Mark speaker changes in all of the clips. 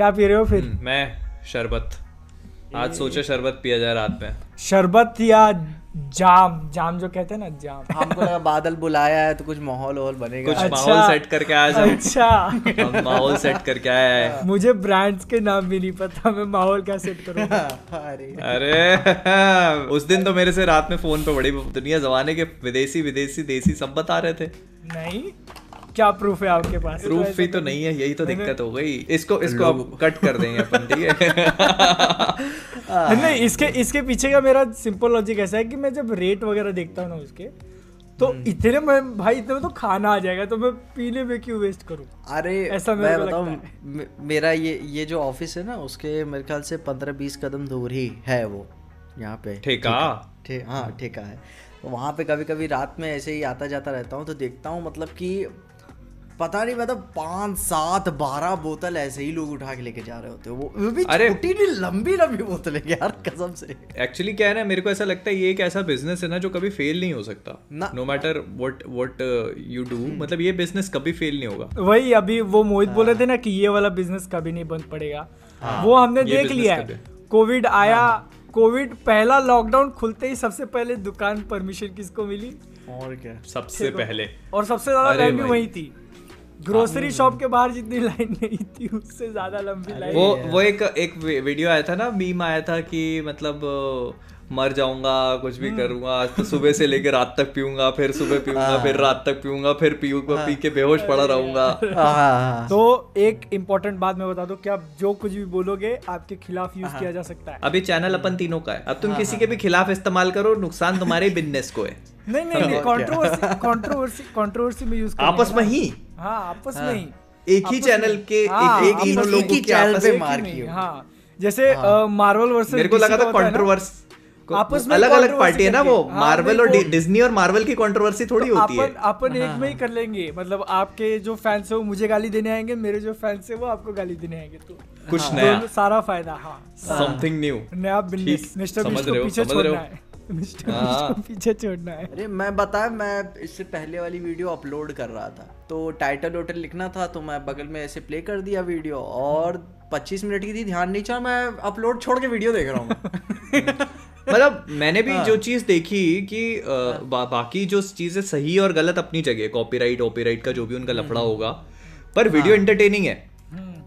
Speaker 1: क्या पी रहे हो फिर?
Speaker 2: हम्म, मैं शरबत। आज सोचा शरबत पिया जाए रात में।
Speaker 1: शरबत या जाम जाम जो कहते हैं ना जाम।
Speaker 3: हमको लगा बादल बुलाया है तो कुछ माहौल वाहौल बनेगा।
Speaker 2: कुछ
Speaker 1: अच्छा।
Speaker 2: माहौल सेट करके आया
Speaker 1: अच्छा।
Speaker 2: हम माहौल सेट करके आया है।
Speaker 1: मुझे ब्रांड्स के नाम भी नहीं पता मैं माहौल क्या सेट करूँगा
Speaker 3: अरे।
Speaker 2: अरे उस दिन तो मेरे से रात में फ़ोन पे बड़ी दुनिया जमाने के विदेशी विदेशी देसी सब बता रहे थे।
Speaker 1: नहीं। क्या प्रूफ है आपके पास?
Speaker 2: प्रूफ ही तो नहीं है यही तो दिक्कत हो गई। इसको इसको अब कट कर देंगे अपन ठीक है?
Speaker 1: नहीं इसके इसके पीछे का मेरा सिंपल लॉजिक ऐसा है कि मैं जब रेट वगैरह देखता हूँ ना उसके तो
Speaker 2: हम्म।
Speaker 1: इतने में भाई इतने में तो खाना आ जाएगा तो मैं पीने में क्यों वेस्ट करूँ?
Speaker 3: अरे
Speaker 1: ऐसा मेरे
Speaker 3: मैं बताऊँ मेरा ये ये जो ऑफ़िस है ना उसके मेरे ख्याल से पंद्रह बीस कदम दूर ही है वो यहाँ पे।
Speaker 2: ठेका?
Speaker 3: ठे हाँ ठेका है। तो वहाँ पे कभी कभी रात में ऐसे ही आता जाता रहता हूँ तो देखता हूँ मतलब कि पता नहीं मतलब पाँच सात बारह बोतल ऐसे ही लोग उठा के लेके जा रहे होते हैं। वो वो भी
Speaker 2: अरे-
Speaker 3: छोटी नहीं लंबी लंबी बोतलें यार कसम से।
Speaker 2: एक्चुअली क्या है ना मेरे को ऐसा लगता है ये एक ऐसा बिज़नेस है ना जो कभी फेल नहीं हो सकता।
Speaker 3: No.
Speaker 2: Matter what what you do मतलब ये बिज़नेस कभी फेल नहीं होगा।
Speaker 1: वही अभी वो मोहित बोल रहे थे ना कि ये वाला बिज़नेस कभी नहीं बंद पड़ेगा। वो हमने देख लिया है। कोविड आया कोविड पहला लॉकडाउन खुलते ही सबसे पहले दुकान परमिशन किसको मिली?
Speaker 3: और क्या?
Speaker 2: सबसे पहले।
Speaker 1: और सबसे ज़्यादा। वही थी। ग्रोसरी शॉप के बाहर जितनी लाइन नहीं थी उससे ज़्यादा लंबी लाइन
Speaker 2: वो वो एक एक वीडियो आया था ना मीम आया था कि मतलब मर जाऊँगा कुछ भी करूँगा आज तो सुबह से लेकर रात तक पीऊँगा फिर सुबह पीऊँगा फिर रात तक पीऊँगा फिर पीऊँगा पी के बेहोश पड़ा रहूँगा।
Speaker 3: हाँ, हाँ,
Speaker 1: तो एक इम्पोर्टेंट बात मैं बता दूँ कि आप जो कुछ भी बोलोगे आपके खिलाफ यूज़ किया जा सकता है।
Speaker 2: अभी चैनल अपन तीनों का है। अब तुम किसी के भी खिलाफ इस्तेमाल करो नुकसान तुम्हारे बिज़नेस को है।
Speaker 1: नहीं नहीं नहीं कंट्रोवर्सी कंट्रोवर्सी कंट्रोवर्सी में यूज़
Speaker 2: आपस में ही?
Speaker 1: हाँ आपस में ही।
Speaker 2: एक ही चैनल के
Speaker 1: हाँ,
Speaker 2: एक
Speaker 1: में।
Speaker 2: लोगों
Speaker 3: ही
Speaker 2: के आपस
Speaker 3: पे
Speaker 2: में
Speaker 3: मार की हाँ?
Speaker 1: जैसे मार्वल वर्सेस
Speaker 2: मेरे को लगा था कंट्रोवर्स
Speaker 1: आपस में
Speaker 2: अलग अलग पार्टी है ना वो।
Speaker 1: हाँ,
Speaker 2: मार्वल और डिज्नी और मार्वल की कंट्रोवर्सी थोड़ी
Speaker 1: तो
Speaker 2: होती है।
Speaker 1: अपन अपन एक में ही कर लेंगे। मतलब आपके जो फैंस है वो मुझे गाली देने आएँगे मेरे जो फैंस है वो आपको गाली देने आएँगे तो
Speaker 2: कुछ नया।
Speaker 1: सारा फ़ायदा हाँ।
Speaker 2: समथिंग न्यू
Speaker 1: नया बिज़नेस मिस्टर
Speaker 2: समझ
Speaker 1: बीस्ट को पीछे छोड़ना
Speaker 2: हो।
Speaker 1: है मिस्टर
Speaker 2: हाँ।
Speaker 1: को पीछे छोड़ना है।
Speaker 3: अरे मैं बता मैं इससे पहले वाली वीडियो अपलोड कर रहा था। तो टाइटल वोटल लिखना था तो मैं बगल में ऐसे प्ले कर दिया वीडियो और 25 मिनट की थी ध्यान नहीं चला मैं अपलोड छोड़ के वीडियो देख रहा हूँ।
Speaker 2: मतलब मैंने भी हाँ। जो चीज़ देखी कि अ, बा, बाकी जो चीज़ें सही और गलत अपनी जगह कॉपीराइट कॉपीराइट का जो भी उनका लफड़ा होगा पर वीडियो एंटरटेनिंग है।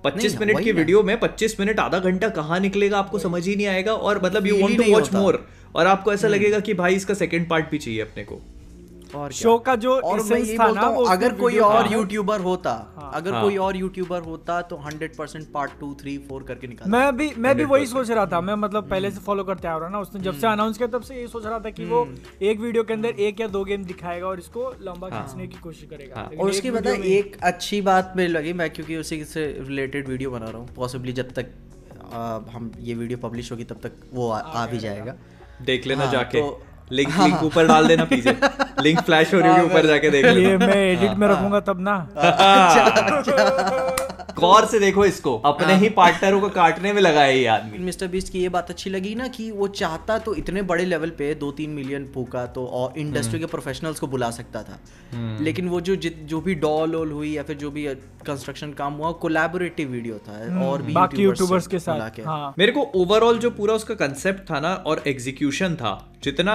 Speaker 2: पच्चीस
Speaker 3: नहीं,
Speaker 2: मिनट की वीडियो में पच्चीस मिनट आधा घंटा कहाँ निकलेगा आपको समझ ही नहीं आएगा और मतलब you want to watch more और आपको ऐसा लगेगा कि भाई इसका सेकेंड पार्ट भी चाहिए अपने को।
Speaker 3: और
Speaker 1: शो का जो
Speaker 3: और मैं
Speaker 1: था
Speaker 3: बोलता
Speaker 1: ना
Speaker 3: हूँ,
Speaker 1: वो
Speaker 3: अगर कोई और यूट्यूबर होता हाँ, अगर
Speaker 2: हाँ।
Speaker 3: कोई और यूट्यूबर होता तो 100% पार्ट टू थ्री फोर करके निकाल
Speaker 1: मैं भी मैं भी वही सोच रहा था। मैं मतलब पहले से फॉलो करते आ रहा ना उसने जब से अनाउंस किया तब से ये सोच रहा था कि वो एक वीडियो के अंदर एक या दो गेम दिखाएगा और इसको लंबा खींचने की कोशिश करेगा।
Speaker 2: हाँ।
Speaker 3: और उसकी
Speaker 1: वीडियो
Speaker 3: पता है
Speaker 1: में-
Speaker 3: एक अच्छी बात मुझे लगी मैं क्योंकि उसी से रिलेटेड वीडियो बना रहा हूँ। पॉसिबली जब तक हम ये वीडियो पब्लिश होगी तब तक वो आ भी जाएगा।
Speaker 2: देख लेना
Speaker 3: हाँ,
Speaker 2: जाके।
Speaker 3: तो-
Speaker 2: लिंक लिंक ऊपर डाल देना पीछे। लिंक फ्लैश हो रही है ऊपर जाके देख
Speaker 1: ये मैं एडिट में रखूँगा तब ना।
Speaker 2: गौर से देखो इसको। अपने ही। पार्टनरों को काटने में लगा है ये आदमी।
Speaker 3: मिस्टर बीस्ट की ये बात अच्छी लगी ना कि वो चाहता तो इतने बड़े लेवल पे दो तीन मिलियन फूका तो और इंडस्ट्री के प्रोफेशनल्स को बुला सकता था। लेकिन वो जो जित- जो भी डॉल ओल हुई या फिर जो भी कंस्ट्रक्शन काम हुआ कोलैबोरेटिव वीडियो था और भी
Speaker 1: बाकी यूट्यूबर्स के साथ हाँ।
Speaker 2: मेरे को ओवरऑल जो पूरा उसका कंसेप्ट था ना और एग्जीक्यूशन था जितना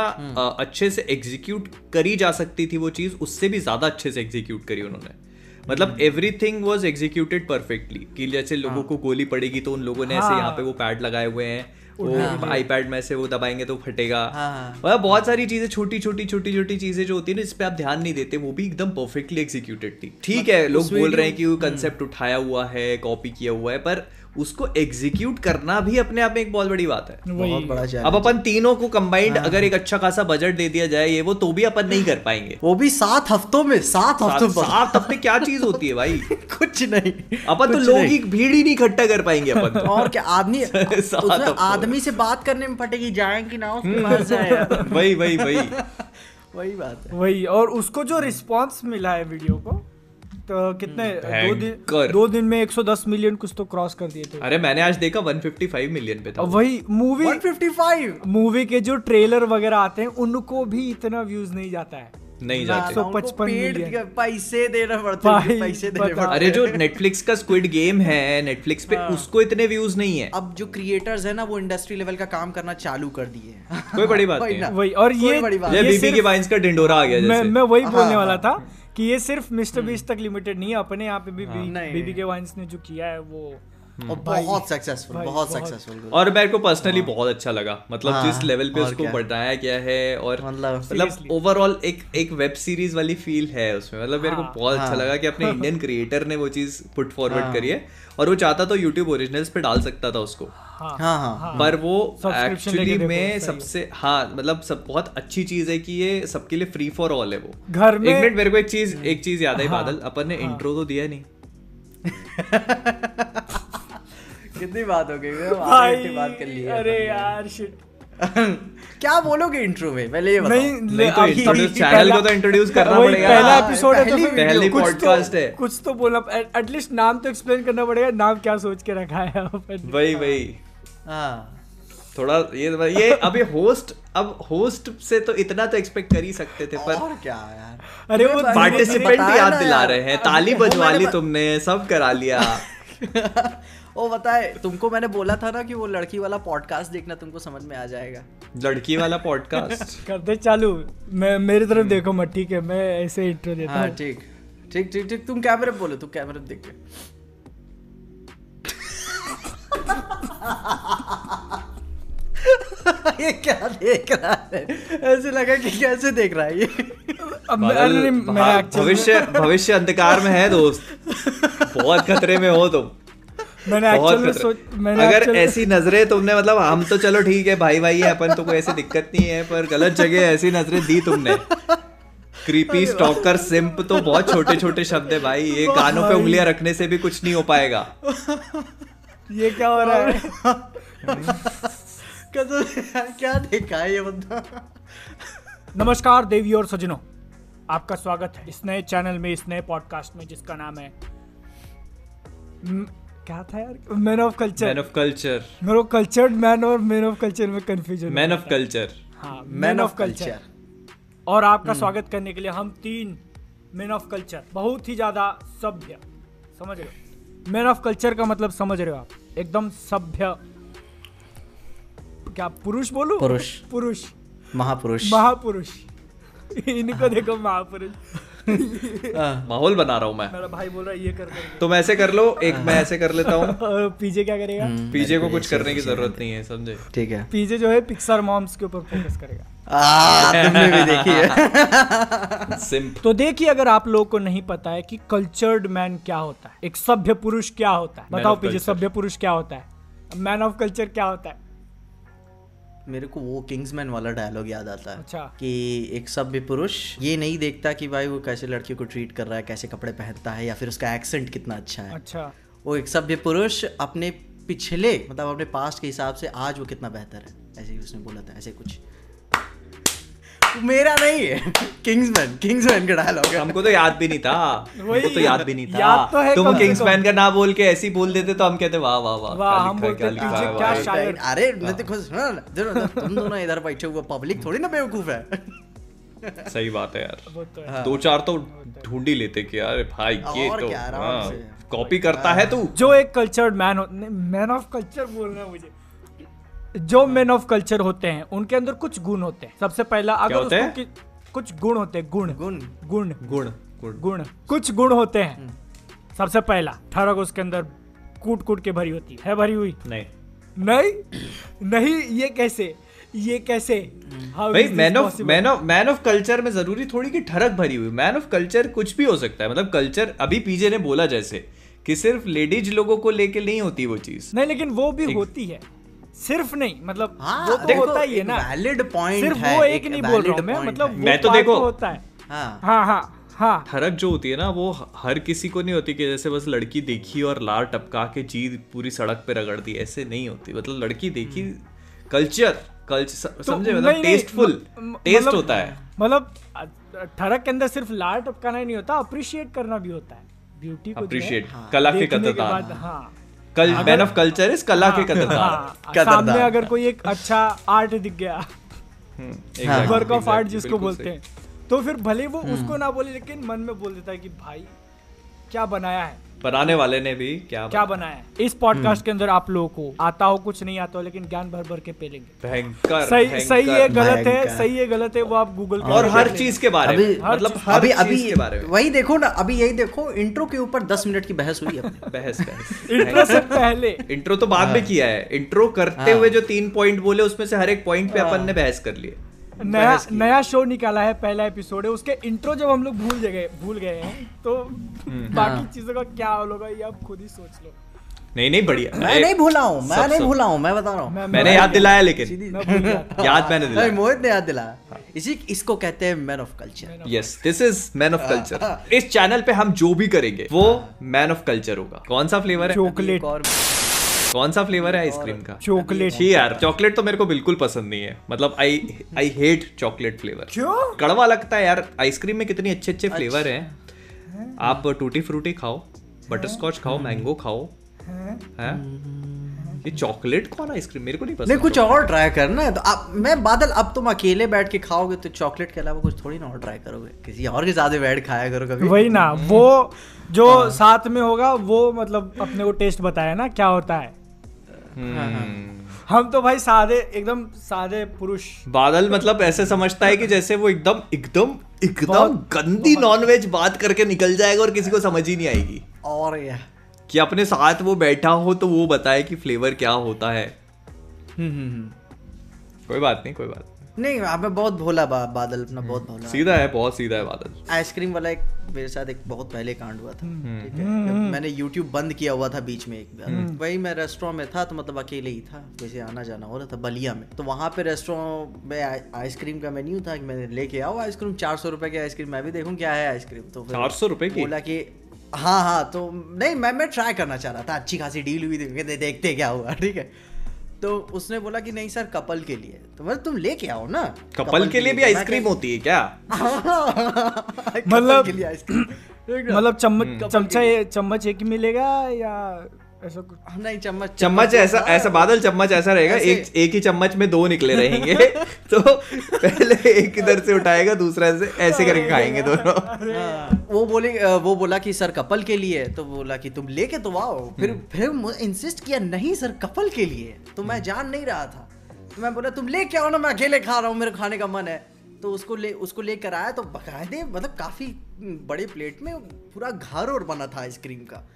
Speaker 2: अच्छे से एग्जीक्यूट करी जा सकती थी वो चीज़ उससे भी ज़्यादा अच्छे से एग्जीक्यूट करी उन्होंने। मतलब एवरीथिंग वाज एग्जीक्यूटेड परफेक्टली कि जैसे लोगों को गोली पड़ेगी तो उन लोगों ने ऐसे यहाँ पे वो पैड लगाए हुए हैं। वो आईपैड में से वो दबाएँगे तो फटेगा।
Speaker 3: हाँ।
Speaker 2: मतलब बहुत सारी चीज़ें छोटी छोटी छोटी छोटी चीज़ें जो होती है ना इस पर आप ध्यान नहीं देते वो भी एकदम परफेक्टली एग्जीक्यूटेड थी। ठीक है लोग बोल रहे हैं कि वो कंसेप्ट उठाया हुआ है कॉपी किया हुआ है पर उसको एग्जीक्यूट करना भी अपने आप में एक बहुत बड़ी बात है।
Speaker 3: बहुत बड़ा
Speaker 2: अब अपन तीनों को कंबाइंड अगर एक अच्छा खासा बजट दे दिया जाए ये वो तो भी अपन नहीं कर पाएँगे।
Speaker 3: वो भी सात हफ्तों में सात हफ्तों
Speaker 2: सात
Speaker 3: में
Speaker 2: सात हफ़्ते क्या चीज़ होती है भाई?
Speaker 3: कुछ नहीं
Speaker 2: अपन तो लोग। ही भीड़ ही नहीं इकट्ठा कर पाएँगे अपन तो।
Speaker 3: और क्या आदमी। आदमी से बात करने में फटेगी जाएँगे ना उसके पास
Speaker 2: वही वही वही।
Speaker 3: वही बात है।
Speaker 1: वही और उसको जो रिस्पांस मिला है वीडियो को कितने दो दिन। दो दिन में 110 मिलियन कुछ तो क्रॉस कर दिए थे।
Speaker 2: अरे मैंने आज देखा 155 मिलियन पे था
Speaker 1: वही मूवी
Speaker 3: 155
Speaker 1: मूवी के जो ट्रेलर वगैरह आते हैं उनको भी इतना व्यूज़ नहीं जाता है।
Speaker 2: नहीं जाते।
Speaker 3: ना, उनको
Speaker 1: 155
Speaker 3: paid
Speaker 1: million।
Speaker 3: के पैसे देना पड़ते हैं पैसे देने
Speaker 1: बताओ।
Speaker 3: पड़ते
Speaker 2: अरे जो नेटफ्लिक्स का स्क्विड गेम है नेटफ्लिक्स पे
Speaker 1: हाँ।
Speaker 2: उसको इतने व्यूज़ नहीं है।
Speaker 3: अब जो क्रिएटर्स है ना वो इंडस्ट्री लेवल का काम करना चालू कर दिए
Speaker 2: कोई बड़ी बात
Speaker 3: वही
Speaker 2: नहीं
Speaker 1: वही और ये
Speaker 3: बड़ी बात
Speaker 2: ये
Speaker 1: ये
Speaker 2: बीबी के का ढिंडोरा आ गया
Speaker 1: मैं
Speaker 2: जैसे।
Speaker 1: मैं वही
Speaker 3: हाँ,
Speaker 1: बोलने वाला
Speaker 3: हाँ।
Speaker 1: था कि ये सिर्फ़ मिस्टर बीस तक लिमिटेड नहीं है अपने यहाँ पे भी
Speaker 2: हाँ।
Speaker 1: बीबी के वाइन्स ने जो किया है वो
Speaker 3: और
Speaker 1: भाई,
Speaker 3: बहुत सक्सेसफुल बहुत। सक्सेसफुल
Speaker 2: और मेरे को पर्सनली बहुत अच्छा लगा। मतलब
Speaker 3: हाँ,
Speaker 2: जिस लेवल पे उसको। बढ़ाया गया है और
Speaker 3: मतलब-
Speaker 2: मतलब ओवरऑल एक एक वेब सीरीज़ वाली फील है उसमें। मतलब मेरे को
Speaker 1: हाँ,
Speaker 2: बहुत अच्छा
Speaker 3: हाँ।
Speaker 2: लगा कि अपने इंडियन क्रिएटर ने वो चीज़ पुट फॉरवर्ड। करी है। और वो चाहता तो यूट्यूब ओरिजिनल्स पे डाल सकता था उसको।
Speaker 1: हाँ
Speaker 3: हाँ हाँ।
Speaker 2: पर वो एक्चुअली में सबसे हाँ मतलब सब बहुत अच्छी चीज़ है कि ये सबके लिए फ्री फॉर ऑल है वो।
Speaker 1: घर में
Speaker 2: एक मिनट मेरे को एक चीज़ एक चीज़ याद आई
Speaker 1: हाँ,
Speaker 2: बादल। अपन ने
Speaker 1: हाँ।
Speaker 2: इंट्रो तो दिया नहीं।
Speaker 3: कितनी बात हो गई?
Speaker 1: भाई
Speaker 3: बात कर ली
Speaker 1: अरे यार शिट
Speaker 3: क्या बोलोगे इंट्रो में? पहले ये बताओ।
Speaker 1: नहीं
Speaker 2: नहीं तो इंट्रोड्यूस चैनल को तो इंट्रोड्यूस करना पड़ेगा।
Speaker 1: पहला एपिसोड है तो
Speaker 3: पहली
Speaker 1: फिर
Speaker 2: पहली
Speaker 1: कुछ तो-
Speaker 2: है।
Speaker 1: कुछ तो बोला। एटलीस्ट नाम तो एक्सप्लेन करना पड़ेगा नाम क्या सोच के रखा है
Speaker 2: वही वही
Speaker 3: हाँ।
Speaker 2: थोड़ा ये ये अभी होस्ट अब होस्ट से तो इतना तो एक्सपेक्ट कर ही सकते थे पर
Speaker 3: और क्या यार।
Speaker 1: अरे वो
Speaker 2: पार्टिसिपेंट याद दिला रहे हैं ताली बजवा ली तुमने सब करा लिया।
Speaker 3: वो बताए तुमको मैंने बोला था ना कि वो लड़की वाला पॉडकास्ट देखना तुमको समझ में आ जाएगा।
Speaker 2: लड़की वाला पॉडकास्ट
Speaker 1: कर दे चालू। मैं मेरी तरफ़ देखो मत ठीक है? मैं ऐसे इंट्रो देता
Speaker 3: हाँ
Speaker 1: हूँ।
Speaker 3: ठीक। ठीक ठीक ठीक। तुम कैमरे पे बोलो तुम कैमरे पे देख। के ये क्या देख रहा है? ऐसे लगा कि कैसे देख रहा है ये?
Speaker 1: अब मैं- नहीं, मैं
Speaker 2: हाँ, भविष्य भविष्य अंधकार में है दोस्त। बहुत खतरे में हो तुम।
Speaker 1: मैंने
Speaker 2: बहुत
Speaker 1: एक्चुअल में सोच मैंने
Speaker 2: अगर ऐसी नज़रें तुमने मतलब हम तो चलो ठीक है भाई भाई है अपन तो कोई ऐसी दिक्कत नहीं है पर गलत जगह ऐसी नज़रें दी तुमने। क्रीपी स्टॉकर सिंप तो बहुत छोटे छोटे शब्द है भाई ये कानों पे उंगलियाँ रखने से भी कुछ नहीं हो पाएगा।
Speaker 1: ये क्या हो रहा है?
Speaker 3: क्या देखा है ये बंदा?
Speaker 1: नमस्कार देवी और सजनों आपका स्वागत है इस नए चैनल में इस नए पॉडकास्ट में जिसका नाम है क्या था यार? Man of culture man
Speaker 2: of culture
Speaker 1: मेरे कल्चर्ड मैन और मैन ऑफ़ कल्चर में कंफ्यूजन
Speaker 2: मैन ऑफ़ कल्चर
Speaker 1: हाँ।
Speaker 3: मैन ऑफ़ कल्चर
Speaker 1: और आपका स्वागत करने के लिए हम तीन मैन ऑफ़ कल्चर बहुत ही ज़्यादा सभ्य समझ रहे हो? मैन ऑफ़ कल्चर का मतलब समझ रहे हो आप? एकदम सभ्य। क्या पुरुष बोलू?
Speaker 3: पुरुष।
Speaker 1: पुरुष।
Speaker 3: महापुरुष।
Speaker 1: महापुरुष। इनको देखो महापुरुष।
Speaker 2: माहौल बना रहा हूँ मैं।
Speaker 1: मेरा भाई बोल रहा है ये कर
Speaker 2: तुम ऐसे कर लो एक मैं ऐसे कर लेता हूँ।
Speaker 1: पीजे क्या करेगा?
Speaker 3: हम्म।
Speaker 2: पीजे को कुछ करने की ज़रूरत नहीं है समझे?
Speaker 3: ठीक है।
Speaker 1: पीजे जो है पिक्सर मॉम्स के ऊपर फोकस करेगा।
Speaker 3: आ, तुमने भी देखी है।
Speaker 2: सिंप
Speaker 1: तो देखिए अगर आप लोगों को नहीं पता है कि कल्चर्ड मैन क्या होता है एक सभ्य पुरुष क्या होता है। बताओ
Speaker 2: of
Speaker 1: पीजे सभ्य पुरुष क्या होता है? मैन ऑफ़ कल्चर क्या होता है?
Speaker 3: मेरे को वो किंग्समैन वाला डायलॉग याद आता है
Speaker 1: अच्छा।
Speaker 3: कि एक सभ्य पुरुष ये नहीं देखता कि भाई वो कैसे लड़की को ट्रीट कर रहा है कैसे कपड़े पहनता है या फिर उसका एक्सेंट कितना अच्छा है।
Speaker 1: अच्छा।
Speaker 3: वो एक सभ्य पुरुष अपने पिछले मतलब अपने पास्ट के हिसाब से आज वो कितना बेहतर है ऐसे ही उसने बोला था ऐसे कुछ। मेरा नहीं है। किंग्समैन किंग्समैन का डायलॉग है।
Speaker 2: हमको तो याद भी नहीं था।
Speaker 1: वही,
Speaker 2: हमको तो याद भी नहीं था।
Speaker 1: याद तो है
Speaker 2: तुम किंग्समैन का ना बोल के ऐसे ही बोल देते तो हम कहते वाह वाह वाह
Speaker 1: वाह,
Speaker 2: क्या
Speaker 1: हम
Speaker 2: लिखा है,
Speaker 1: बोलते
Speaker 2: क्या लिखा है
Speaker 1: क्या शायर।
Speaker 3: अरे मैं देखो सुनो ना, देखो तुम दोनों इधर बैठे हुए पब्लिक थोड़ी ना बेवकूफ़ है।
Speaker 2: सही बात है यार।
Speaker 1: तो है।
Speaker 3: हाँ।
Speaker 2: दो चार तो ढूंढ ही लेते कि यार भाई ये तो
Speaker 3: आराम
Speaker 2: हाँ। कॉपी करता है तू?
Speaker 1: जो एक cultured man man of culture बोलना है मुझे। जो मैन ऑफ़ कल्चर होते हैं उनके अंदर कुछ गुण होते हैं। सबसे पहला अगर
Speaker 2: होते
Speaker 1: उसको
Speaker 2: हैं?
Speaker 1: कुछ गुण होते हैं गुण।
Speaker 3: गुण।
Speaker 1: गुण।
Speaker 2: गुण। गुण।
Speaker 1: गुण। कुछ गुण होते हैं। सबसे पहला ठरक उसके अंदर कूट कूट के भरी होती है। भरी हुई?
Speaker 2: नहीं।
Speaker 1: नहीं? नहीं ये कैसे? ये कैसे?
Speaker 2: भाई man of man of man of culture में ज़रूरी थोड़ी कि ठरक भरी हुई। मैन ऑफ़ कल्चर कुछ भी हो सकता है। मतलब कल्चर अभी पीजे ने बोला जैसे कि सिर्फ़ लेडीज़ लोगों को लेके नहीं होती वो चीज़।
Speaker 1: नहीं लेकिन वो भी होती है। सिर्फ़ नहीं मतलब
Speaker 3: हाँ
Speaker 1: वो तो
Speaker 3: देखो,
Speaker 1: होता ही है ना।
Speaker 3: वैलिड पॉइंट
Speaker 1: सिर्फ़
Speaker 3: है
Speaker 1: वो एक नहीं बोल रहा हूँ मैं मतलब
Speaker 2: मैं तो देखो-
Speaker 1: होता है।
Speaker 3: हाँ।
Speaker 1: हाँ हाँ हाँ।
Speaker 2: ठरक जो होती है ना वो हर किसी को नहीं होती कि जैसे बस लड़की देखी और लार टपका के चीज़ पूरी सड़क पे रगड़ दी ऐसे नहीं होती। मतलब लड़की देखी कल्चर कल्चर
Speaker 1: तो
Speaker 2: समझे? मतलब टेस्टफुल
Speaker 1: म- म-
Speaker 2: टेस्ट
Speaker 1: मतलब-
Speaker 2: होता है।
Speaker 1: मतलब ठरक के अंदर सिर्फ़ लार टपकाना ही नहीं होता अप्रिशिएट करना भी होता है। ब्यूटी को
Speaker 2: अप्रिशिएट
Speaker 3: हाँ,
Speaker 2: कला के
Speaker 1: देखने के
Speaker 2: कदरदान
Speaker 1: बाद हाँ।
Speaker 2: कल मैन ऑफ़ कल्चर इज़ कला के कदरदान
Speaker 1: हाँ,
Speaker 3: कदरदान।
Speaker 1: सामने अगर कोई एक अच्छा आर्ट दिख गया। वर्क ऑफ़ आर्ट जिसको बोलते। हैं। तो फिर भले वो उसको ना बोले लेकिन मन में बोल देता है कि भाई क्या बनाया है?
Speaker 2: बनाने वाले ने भी क्या
Speaker 1: क्या बनाया है? इस पॉडकास्ट के अंदर आप लोगों को आता हो कुछ नहीं आता हो लेकिन ज्ञान भर भर के पेलेंगे।
Speaker 2: भयंकर
Speaker 1: सही। सही है गलत है सही है गलत है वो आप गूगल
Speaker 2: और हर चीज़ के बारे में मतलब
Speaker 1: हर
Speaker 3: अभी अभी
Speaker 2: के बारे में।
Speaker 3: वही देखो ना अभी यही देखो इंट्रो के ऊपर दस मिनट की बहस हुई अपनी।
Speaker 2: बहस
Speaker 1: इंट्रो से पहले।
Speaker 2: इंट्रो तो बाद में किया है। इंट्रो करते
Speaker 3: हाँ।
Speaker 2: हुए जो तीन पॉइंट बोले उसमें से हर एक पॉइंट पे अपन ने बहस कर लिए
Speaker 1: नया नया शो निकाला है पहला एपिसोड है। उसके इंट्रो जब हम लोग भूल गए भूल गए हैं तो
Speaker 2: हम्म।
Speaker 1: बाकी
Speaker 3: हाँ।
Speaker 1: चीज़ों का क्या होगा ये आप खुद ही सोच लो।
Speaker 2: नहीं नहीं बढ़िया।
Speaker 3: मैं नहीं भूला हूँ मैं नहीं भूला हूँ मैं बता रहा हूँ।
Speaker 1: मैं
Speaker 2: मैंने याद दिलाया लेकिन याद मैंने
Speaker 3: नहीं,
Speaker 2: दिलाया
Speaker 3: मोहित ने याद दिलाया। इसी इसको कहते हैं man of culture
Speaker 2: yes this is man of culture इस चैनल पे हम जो भी करेंगे वो मैन ऑफ़ कल्चर होगा। कौन सा फ्लेवर है?
Speaker 1: चॉकलेट
Speaker 3: और
Speaker 2: कौन सा फ्लेवर है आइसक्रीम का?
Speaker 1: चॉकलेट।
Speaker 2: छी यार चॉकलेट तो मेरे को बिल्कुल पसंद नहीं है। मतलब I I hate chocolate flavour
Speaker 1: क्यों?
Speaker 2: कड़वा लगता है यार आइसक्रीम में कितने अच्छे अच्छे। फ्लेवर हैं। आप टूटी फ्रूटी खाओ बटर स्कॉच खाओ मैंगो खाओ। हैं? ये चॉकलेट कौन आइसक्रीम मेरे को नहीं पसंद
Speaker 3: नहीं कुछ और ट्राई करना है। तो आप मैं बादल अब तुम अकेले बैठ के खाओगे तो चॉकलेट के अलावा कुछ थोड़ी ना और ट्राई करोगे। किसी और के साथ बैठ खाया करो कभी।
Speaker 1: वही ना वो जो
Speaker 2: हाँ।
Speaker 1: साथ में होगा वो मतलब अपने को टेस्ट बताया ना क्या होता है।
Speaker 2: हम्म।
Speaker 1: हम तो भाई सादे एकदम सादे पुरुष।
Speaker 2: बादल मतलब ऐसे समझता है कि जैसे वो एकदम एकदम एकदम गंदी नॉनवेज बात करके निकल जाएगा और किसी को समझ ही नहीं आएगी।
Speaker 3: और यह
Speaker 2: कि अपने साथ वो बैठा हो तो वो बताए कि फ्लेवर क्या होता है।
Speaker 3: हम्म, हम्म, हम्म।
Speaker 2: कोई बात नहीं कोई बात नहीं
Speaker 3: आप मैं बहुत भोला बा, बादल अपना बहुत भोला
Speaker 2: सीधा है बहुत सीधा है बादल।
Speaker 3: आइसक्रीम वाला एक मेरे साथ एक बहुत पहले कांड हुआ था।
Speaker 2: हम्म।
Speaker 3: ठीक है? मैंने YouTube बंद किया हुआ था बीच में एक बार। वही मैं रेस्टोरेंट में था तो मतलब अकेले ही था। वैसे आना जाना हो रहा था बलिया में। तो वहाँ पे रेस्टोरेंट में आइसक्रीम का मेन्यू था कि मैंने लेके आओ आइसक्रीम। चार सौ रुपए की आइसक्रीम मैं भी देखूँ क्या है आइसक्रीम। तो चार
Speaker 2: सौ रुपए की?
Speaker 3: बोला कि हाँ हाँ तो नहीं मैं मैं ट्राई करना चाह रहा था। अच्छी खासी डील हुई थी देखते क्या हुआ ठीक है? तो उसने बोला कि नहीं सर कपल के लिए। तो मतलब तुम लेके आओ ना।
Speaker 2: कपल के लिए भी आइसक्रीम होती है क्या?
Speaker 1: मतलब-
Speaker 3: के लिए आइसक्रीम।
Speaker 1: मतलब चम्मच
Speaker 2: हम्म।
Speaker 1: चमचा चम्मच एक ही मिलेगा या ऐसा कुछ
Speaker 3: नहीं चम्मच
Speaker 2: चम्मच ऐसा ऐसा बादल चम्मच ऐसा रहेगा एक एक ही चम्मच में दो निकले रहेंगे। तो पहले एक इधर से उठाएगा दूसरा से ऐसे करके खाएँगे दोनों।
Speaker 3: हाँ, वो बोले वो बोला कि सर कपल के लिए। तो बोला कि तुम लेके तो आओ। फिर फिर इंसिस्ट किया नहीं सर कपल के लिए। तो मैं जान नहीं रहा था। तो मैं बोला तुम लेके आओ ना मैं अकेले खा रहा हूँ मेरे खाने का मन है। तो उसको ले उसको लेकर आया तो बकायदे मतलब काफ़ी बड़े प्लेट में पूरा घर और बना था आइसक्रीम का।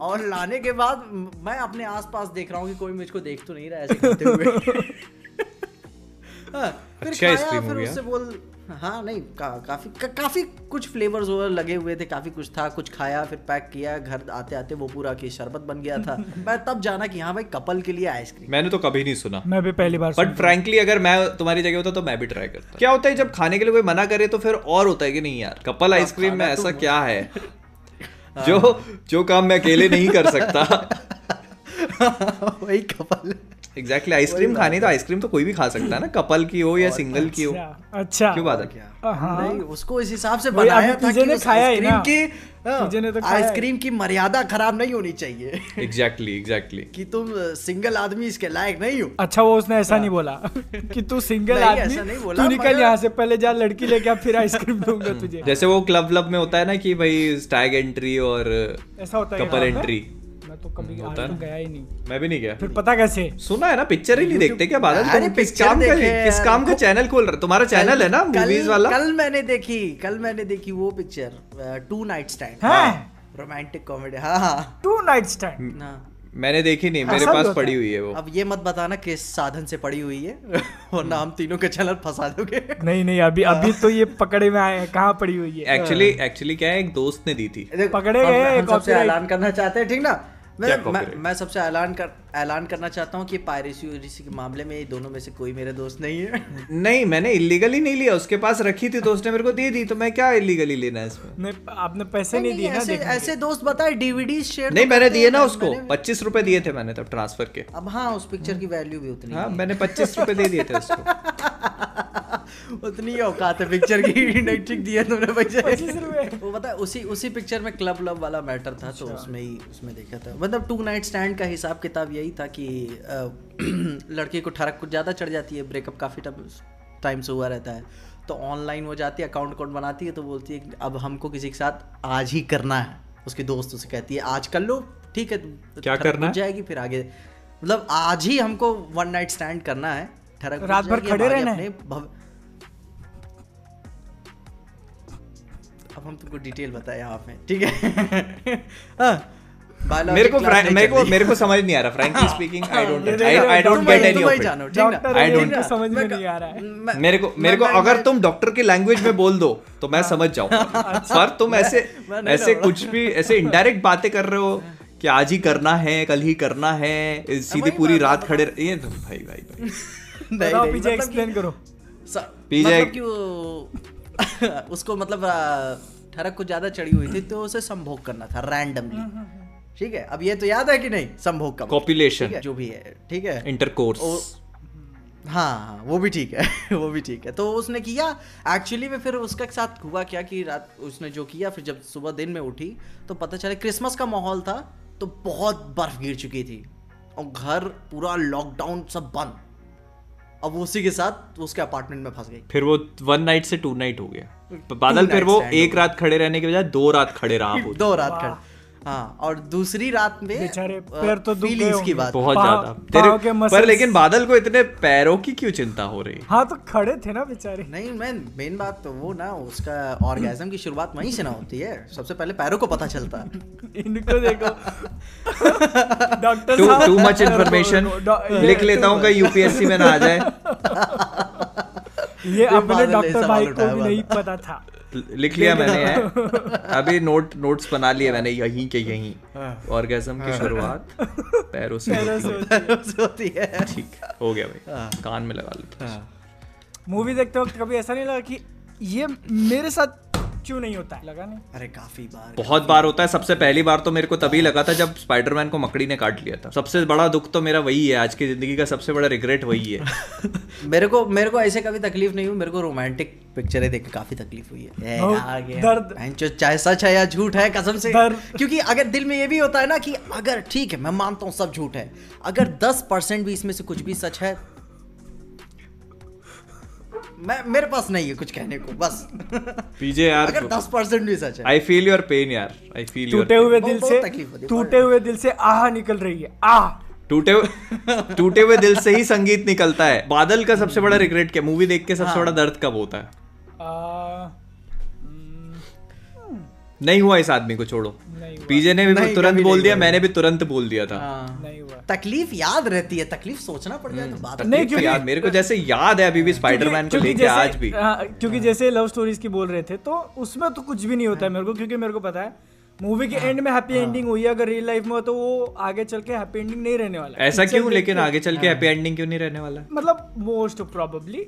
Speaker 3: और लाने के बाद मैं अपने आसपास देख रहा हूँ कि कोई मुझको देख तो नहीं रहा ऐसे खाते हुए। हाँ, फिर
Speaker 2: अच्छा
Speaker 3: खाया,
Speaker 2: हो
Speaker 3: फिर
Speaker 2: गया।
Speaker 3: उससे बोल हाँ नहीं का, काफ़ी का, काफ़ी कुछ फ्लेवर्स और लगे हुए थे काफ़ी कुछ था कुछ खाया फिर पैक किया घर आते आते वो पूरा की शरबत बन गया था। मैं तब जाना कि हाँ भाई कपल के लिए आइसक्रीम।
Speaker 2: मैंने तो कभी नहीं सुना।
Speaker 1: मैं भी पहली बार
Speaker 2: बट फ्रैंकली अगर मैं तुम्हारी जगह होता तो मैं भी ट्राई करता। क्या होता है जब खाने के लिए कोई मना करे तो फिर और होता है कि नहीं यार कपल आइसक्रीम में
Speaker 3: तो
Speaker 2: ऐसा क्या है। जो जो काम मैं अकेले नहीं कर सकता।
Speaker 3: वही कपल
Speaker 2: एग्जैक्टली आइसक्रीम खानी तो आइसक्रीम तो कोई भी खा सकता है ना। कपल की हो या सिंगल की हो।
Speaker 1: अच्छा अच्छा।
Speaker 2: क्यों बात है?
Speaker 3: क्या?
Speaker 1: हाँ।
Speaker 3: नहीं उसको इस हिसाब से बनाया था
Speaker 1: तुझे
Speaker 3: कि
Speaker 1: ने खाया ही
Speaker 3: आइसक्रीम
Speaker 1: ना।
Speaker 3: की हाँ,
Speaker 1: तो
Speaker 3: आइसक्रीम की मर्यादा खराब नहीं होनी चाहिए।
Speaker 2: एग्जैक्टली एग्जैक्टली
Speaker 3: कि तुम सिंगल आदमी इसके लायक नहीं हो।
Speaker 1: अच्छा वो उसने ऐसा नहीं बोला कि तू सिंगल आदमी
Speaker 3: ऐसा नहीं बोला,
Speaker 1: तू निकल यहाँ से पहले जा लड़की लेके आ फिर आइसक्रीम दूँगा तुझे।
Speaker 2: जैसे वो क्लब व्लब में होता है ना कि भाई स्टैग एंट्री और
Speaker 1: ऐसा होता है
Speaker 2: कपल एंट्री
Speaker 1: तो कभी आज
Speaker 2: होता
Speaker 1: तो गया ही नहीं।
Speaker 2: मैं भी नहीं गया।
Speaker 1: फिर पता कैसे?
Speaker 2: सुना है ना पिक्चर ही नहीं देखते क्या बादल?
Speaker 3: अरे
Speaker 2: तुम किस काम का किस काम का चैनल खोल रहे तुम्हारा चैनल है ना
Speaker 3: कल-
Speaker 2: मूवीज़ वाला?
Speaker 3: कल मैंने देखी कल मैंने देखी वो picture two night stand romantic comedy हाँ। हाँ
Speaker 1: टू नाइट स्टैंड
Speaker 3: हाँ।
Speaker 2: मैंने देखी नहीं मेरे पास पड़ी हुई है वो।
Speaker 3: अब ये मत बताना किस साधन से पड़ी हुई है वरना हम तीनों के चैनल फंसा दोगे।
Speaker 1: नहीं नहीं अभी अभी तो ये पकड़े में आए हैं कहाँ पड़ी हुई है?
Speaker 2: एक्चुअली एक्चुअली क्या है एक दोस्त ने दी थी।
Speaker 1: पकड़े गए
Speaker 3: हम सबसे ऐलान करना चाहते हैं ठीक ना? मैं मैं, सबसे ऐलान कर ऐलान करना चाहता हूँ कि पायरेसी के मामले में दोनों में से कोई मेरे दोस्त नहीं है।
Speaker 2: नहीं मैंने इलीगली नहीं लिया उसके पास रखी थी तो उसने मेरे को दे दी तो मैं क्या इलीगली लेना है इसमें?
Speaker 1: नहीं आपने पैसे नहीं दिए
Speaker 3: ऐसे ऐसे दोस्त बताए डीवीडी शेयर
Speaker 2: नहीं मैंने दिए ना उसको पच्चीस रुपए दिए थे मैंने तब ट्रांसफ़र के।
Speaker 3: अब हाँ उस पिक्चर की वैल्यू भी उतनी
Speaker 2: हाँ। मैंने पच्चीस रुपए दे दिए थे उसको।
Speaker 3: उतनी ही औकात है पिक्चर की ठीक दिए तुमने पैसे वो पता है उसी उसी पिक्चर में क्लब लब वाला मैटर था तो उसमें ही उसमें देखा था। मतलब टू नाइट स्टैंड का हिसाब किताब यही था कि लड़की को ठरक कुछ ज़्यादा चढ़ जाती है ब्रेकअप काफ़ी टाइम से हुआ रहता है। तो ऑनलाइन वो जाती है अकाउंट अकाउंट बनाती है तो बोलती है अब हमको किसी के साथ आज ही करना है। उसके दोस्त उसे कहती है आज कर लो ठीक है
Speaker 2: क्या करना
Speaker 3: जाएगी फिर आगे। मतलब आज ही हमको वन नाइट स्टैंड करना है ठरक
Speaker 1: रात भर खड़े रहना है?
Speaker 3: अब हम तुमको डिटेल बताए यहाँ पे ठीक है? हाँ,
Speaker 2: मेरे को मेरे को मेरे को समझ नहीं आ रहा frankly speaking I don't I don't get any of it
Speaker 1: है,
Speaker 2: don't-
Speaker 1: इनको समझ में नहीं आ रहा है।
Speaker 2: मेरे को मेरे को अगर तुम डॉक्टर की लैंग्वेज में बोल दो तो मैं समझ जाऊँगा पर तुम ऐसे ऐसे कुछ भी ऐसे इनडायरेक्ट बातें कर रहे हो कि आज ही करना है कल ही करना है सीधी पूरी रात खड़े रह- ये तो भाई भाई भाई।
Speaker 3: नहीं,
Speaker 1: पीछे
Speaker 3: मतलब
Speaker 1: एक्सप्लेन करो।
Speaker 3: कि- मतलब उसको मतलब ठरक को ज़्यादा चढ़ी हुई थी तो उसे संभोग करना था रैंडमली ठीक है? अब ये तो याद है कि नहीं? संभोग का मतलब,
Speaker 2: Copulation.
Speaker 3: ठीक है, जो भी है ठीक है?
Speaker 2: इंटरकोर्स
Speaker 3: हाँ हाँ वो भी ठीक है वो भी ठीक है। तो उसने किया। एक्चुअली में फिर उसके साथ हुआ क्या कि रात उसने जो किया फिर जब सुबह दिन में उठी तो पता चला क्रिसमस का माहौल था तो बहुत बर्फ़ गिर चुकी थी। और घर पूरा लॉकडाउन सब बंद। अब वो उसी के साथ उसके अपार्टमेंट में फंस गई।
Speaker 2: फिर वो वन नाइट से टू नाइट हो गया। बादल फिर वो एक रात खड़े रहने के बजाय दो रात खड़े रहा
Speaker 3: दो रात खड़े। हाँ और दूसरी रात में
Speaker 1: बेचारे पैर तो
Speaker 3: फीलिंग्स की बात।
Speaker 2: बहुत ज़्यादा। तेरे पर लेकिन बादल को इतने पैरों की क्यों चिंता हो रही?
Speaker 1: हाँ तो खड़े थे ना बेचारे।
Speaker 3: नहीं मैन मेन बात तो वो ना उसका ऑर्गेजम की शुरुआत वहीं से ना होती है। सबसे पहले पैरों को पता चलता। है
Speaker 1: इनको देखो। Doctor
Speaker 2: too too much information लिख लेता हूँ कहीं यूपीएससी में ना आ जाए।
Speaker 1: ये अपने डॉक्टर भाई को भी नहीं पता था।
Speaker 2: लिख लिया मैंने है। अभी नोट नोट्स बना लिए मैंने यहीं के यहीं। ऑर्गेजम की शुरुआत पैरों से होती है।
Speaker 1: होती
Speaker 3: है।
Speaker 2: ठीक हो गया भाई। कान में लगा लेते
Speaker 1: मूवी देखते वक्त कभी ऐसा नहीं लगा कि ये मेरे साथ क्यों नहीं होता है? लगा नहीं?
Speaker 3: अरे काफ़ी बार
Speaker 2: बहुत बार होता है। सबसे पहली बार तो मेरे को तभी लगा था जब स्पाइडरमैन को मकड़ी ने काट लिया था। सबसे बड़ा दुख तो मेरा वही है। आज की ज़िंदगी का सबसे बड़ा रिग्रेट वही है।
Speaker 3: मेरे को मेरे को ऐसे कभी तकलीफ़ नहीं हुई। मेरे को रोमांटिक पिक्चरें देख के काफ़ी तकलीफ़ हुई है।
Speaker 1: दर्द।
Speaker 3: चाहे सच है या झूठ है कसम से। क्योंकि अगर दिल में ये भी होता है ना कि अगर ठीक है मैं मानता हूँ सब झूठ है। अगर दस परसेंट भी इसमें से कुछ भी सच है मैं मेरे पास नहीं है कुछ कहने को बस।
Speaker 2: पीजे यार
Speaker 3: अगर दस परसेंट भी सच है।
Speaker 2: आई फील योर पेन यार आई फील
Speaker 1: टूटे हुए दिल से टूटे हुए दिल से आह निकल रही है आह।
Speaker 2: टूटे हुए टूटे हुए दिल से ही संगीत निकलता है। बादल का सबसे बड़ा रिग्रेट क्या? मूवी देख के सबसे
Speaker 3: हाँ।
Speaker 2: बड़ा दर्द कब होता है? नहीं हुआ इस आदमी को छोड़ो। पीजे ने भी तुरंत बोल दिया मैंने भी तुरंत बोल दिया था।
Speaker 3: हाँ।
Speaker 1: नहीं हुआ।
Speaker 3: तकलीफ़ याद रहती है तकलीफ़ सोचना पड़ जाए तो बात
Speaker 1: नहीं, क्योंकि-
Speaker 2: यार मेरे को जैसे याद है अभी भी स्पाइडरमैन को
Speaker 1: क्योंकि
Speaker 2: लेके
Speaker 1: जैसे-
Speaker 2: आज भी।
Speaker 1: हाँ, क्योंकि जैसे लव स्टोरीज की बोल रहे थे तो उसमें तो कुछ भी नहीं होता है मेरे को क्योंकि मेरे को पता है मूवी के एंड में हैप्पी एंडिंग हुई है अगर रियल लाइफ में हो तो वो आगे चल के हैप्पी एंडिंग नहीं रहने वाला
Speaker 2: ऐसा क्यों? लेकिन आगे चल के हैप्पी एंडिंग क्यों नहीं रहने वाला?
Speaker 1: मतलब मोस्ट प्रोबेबली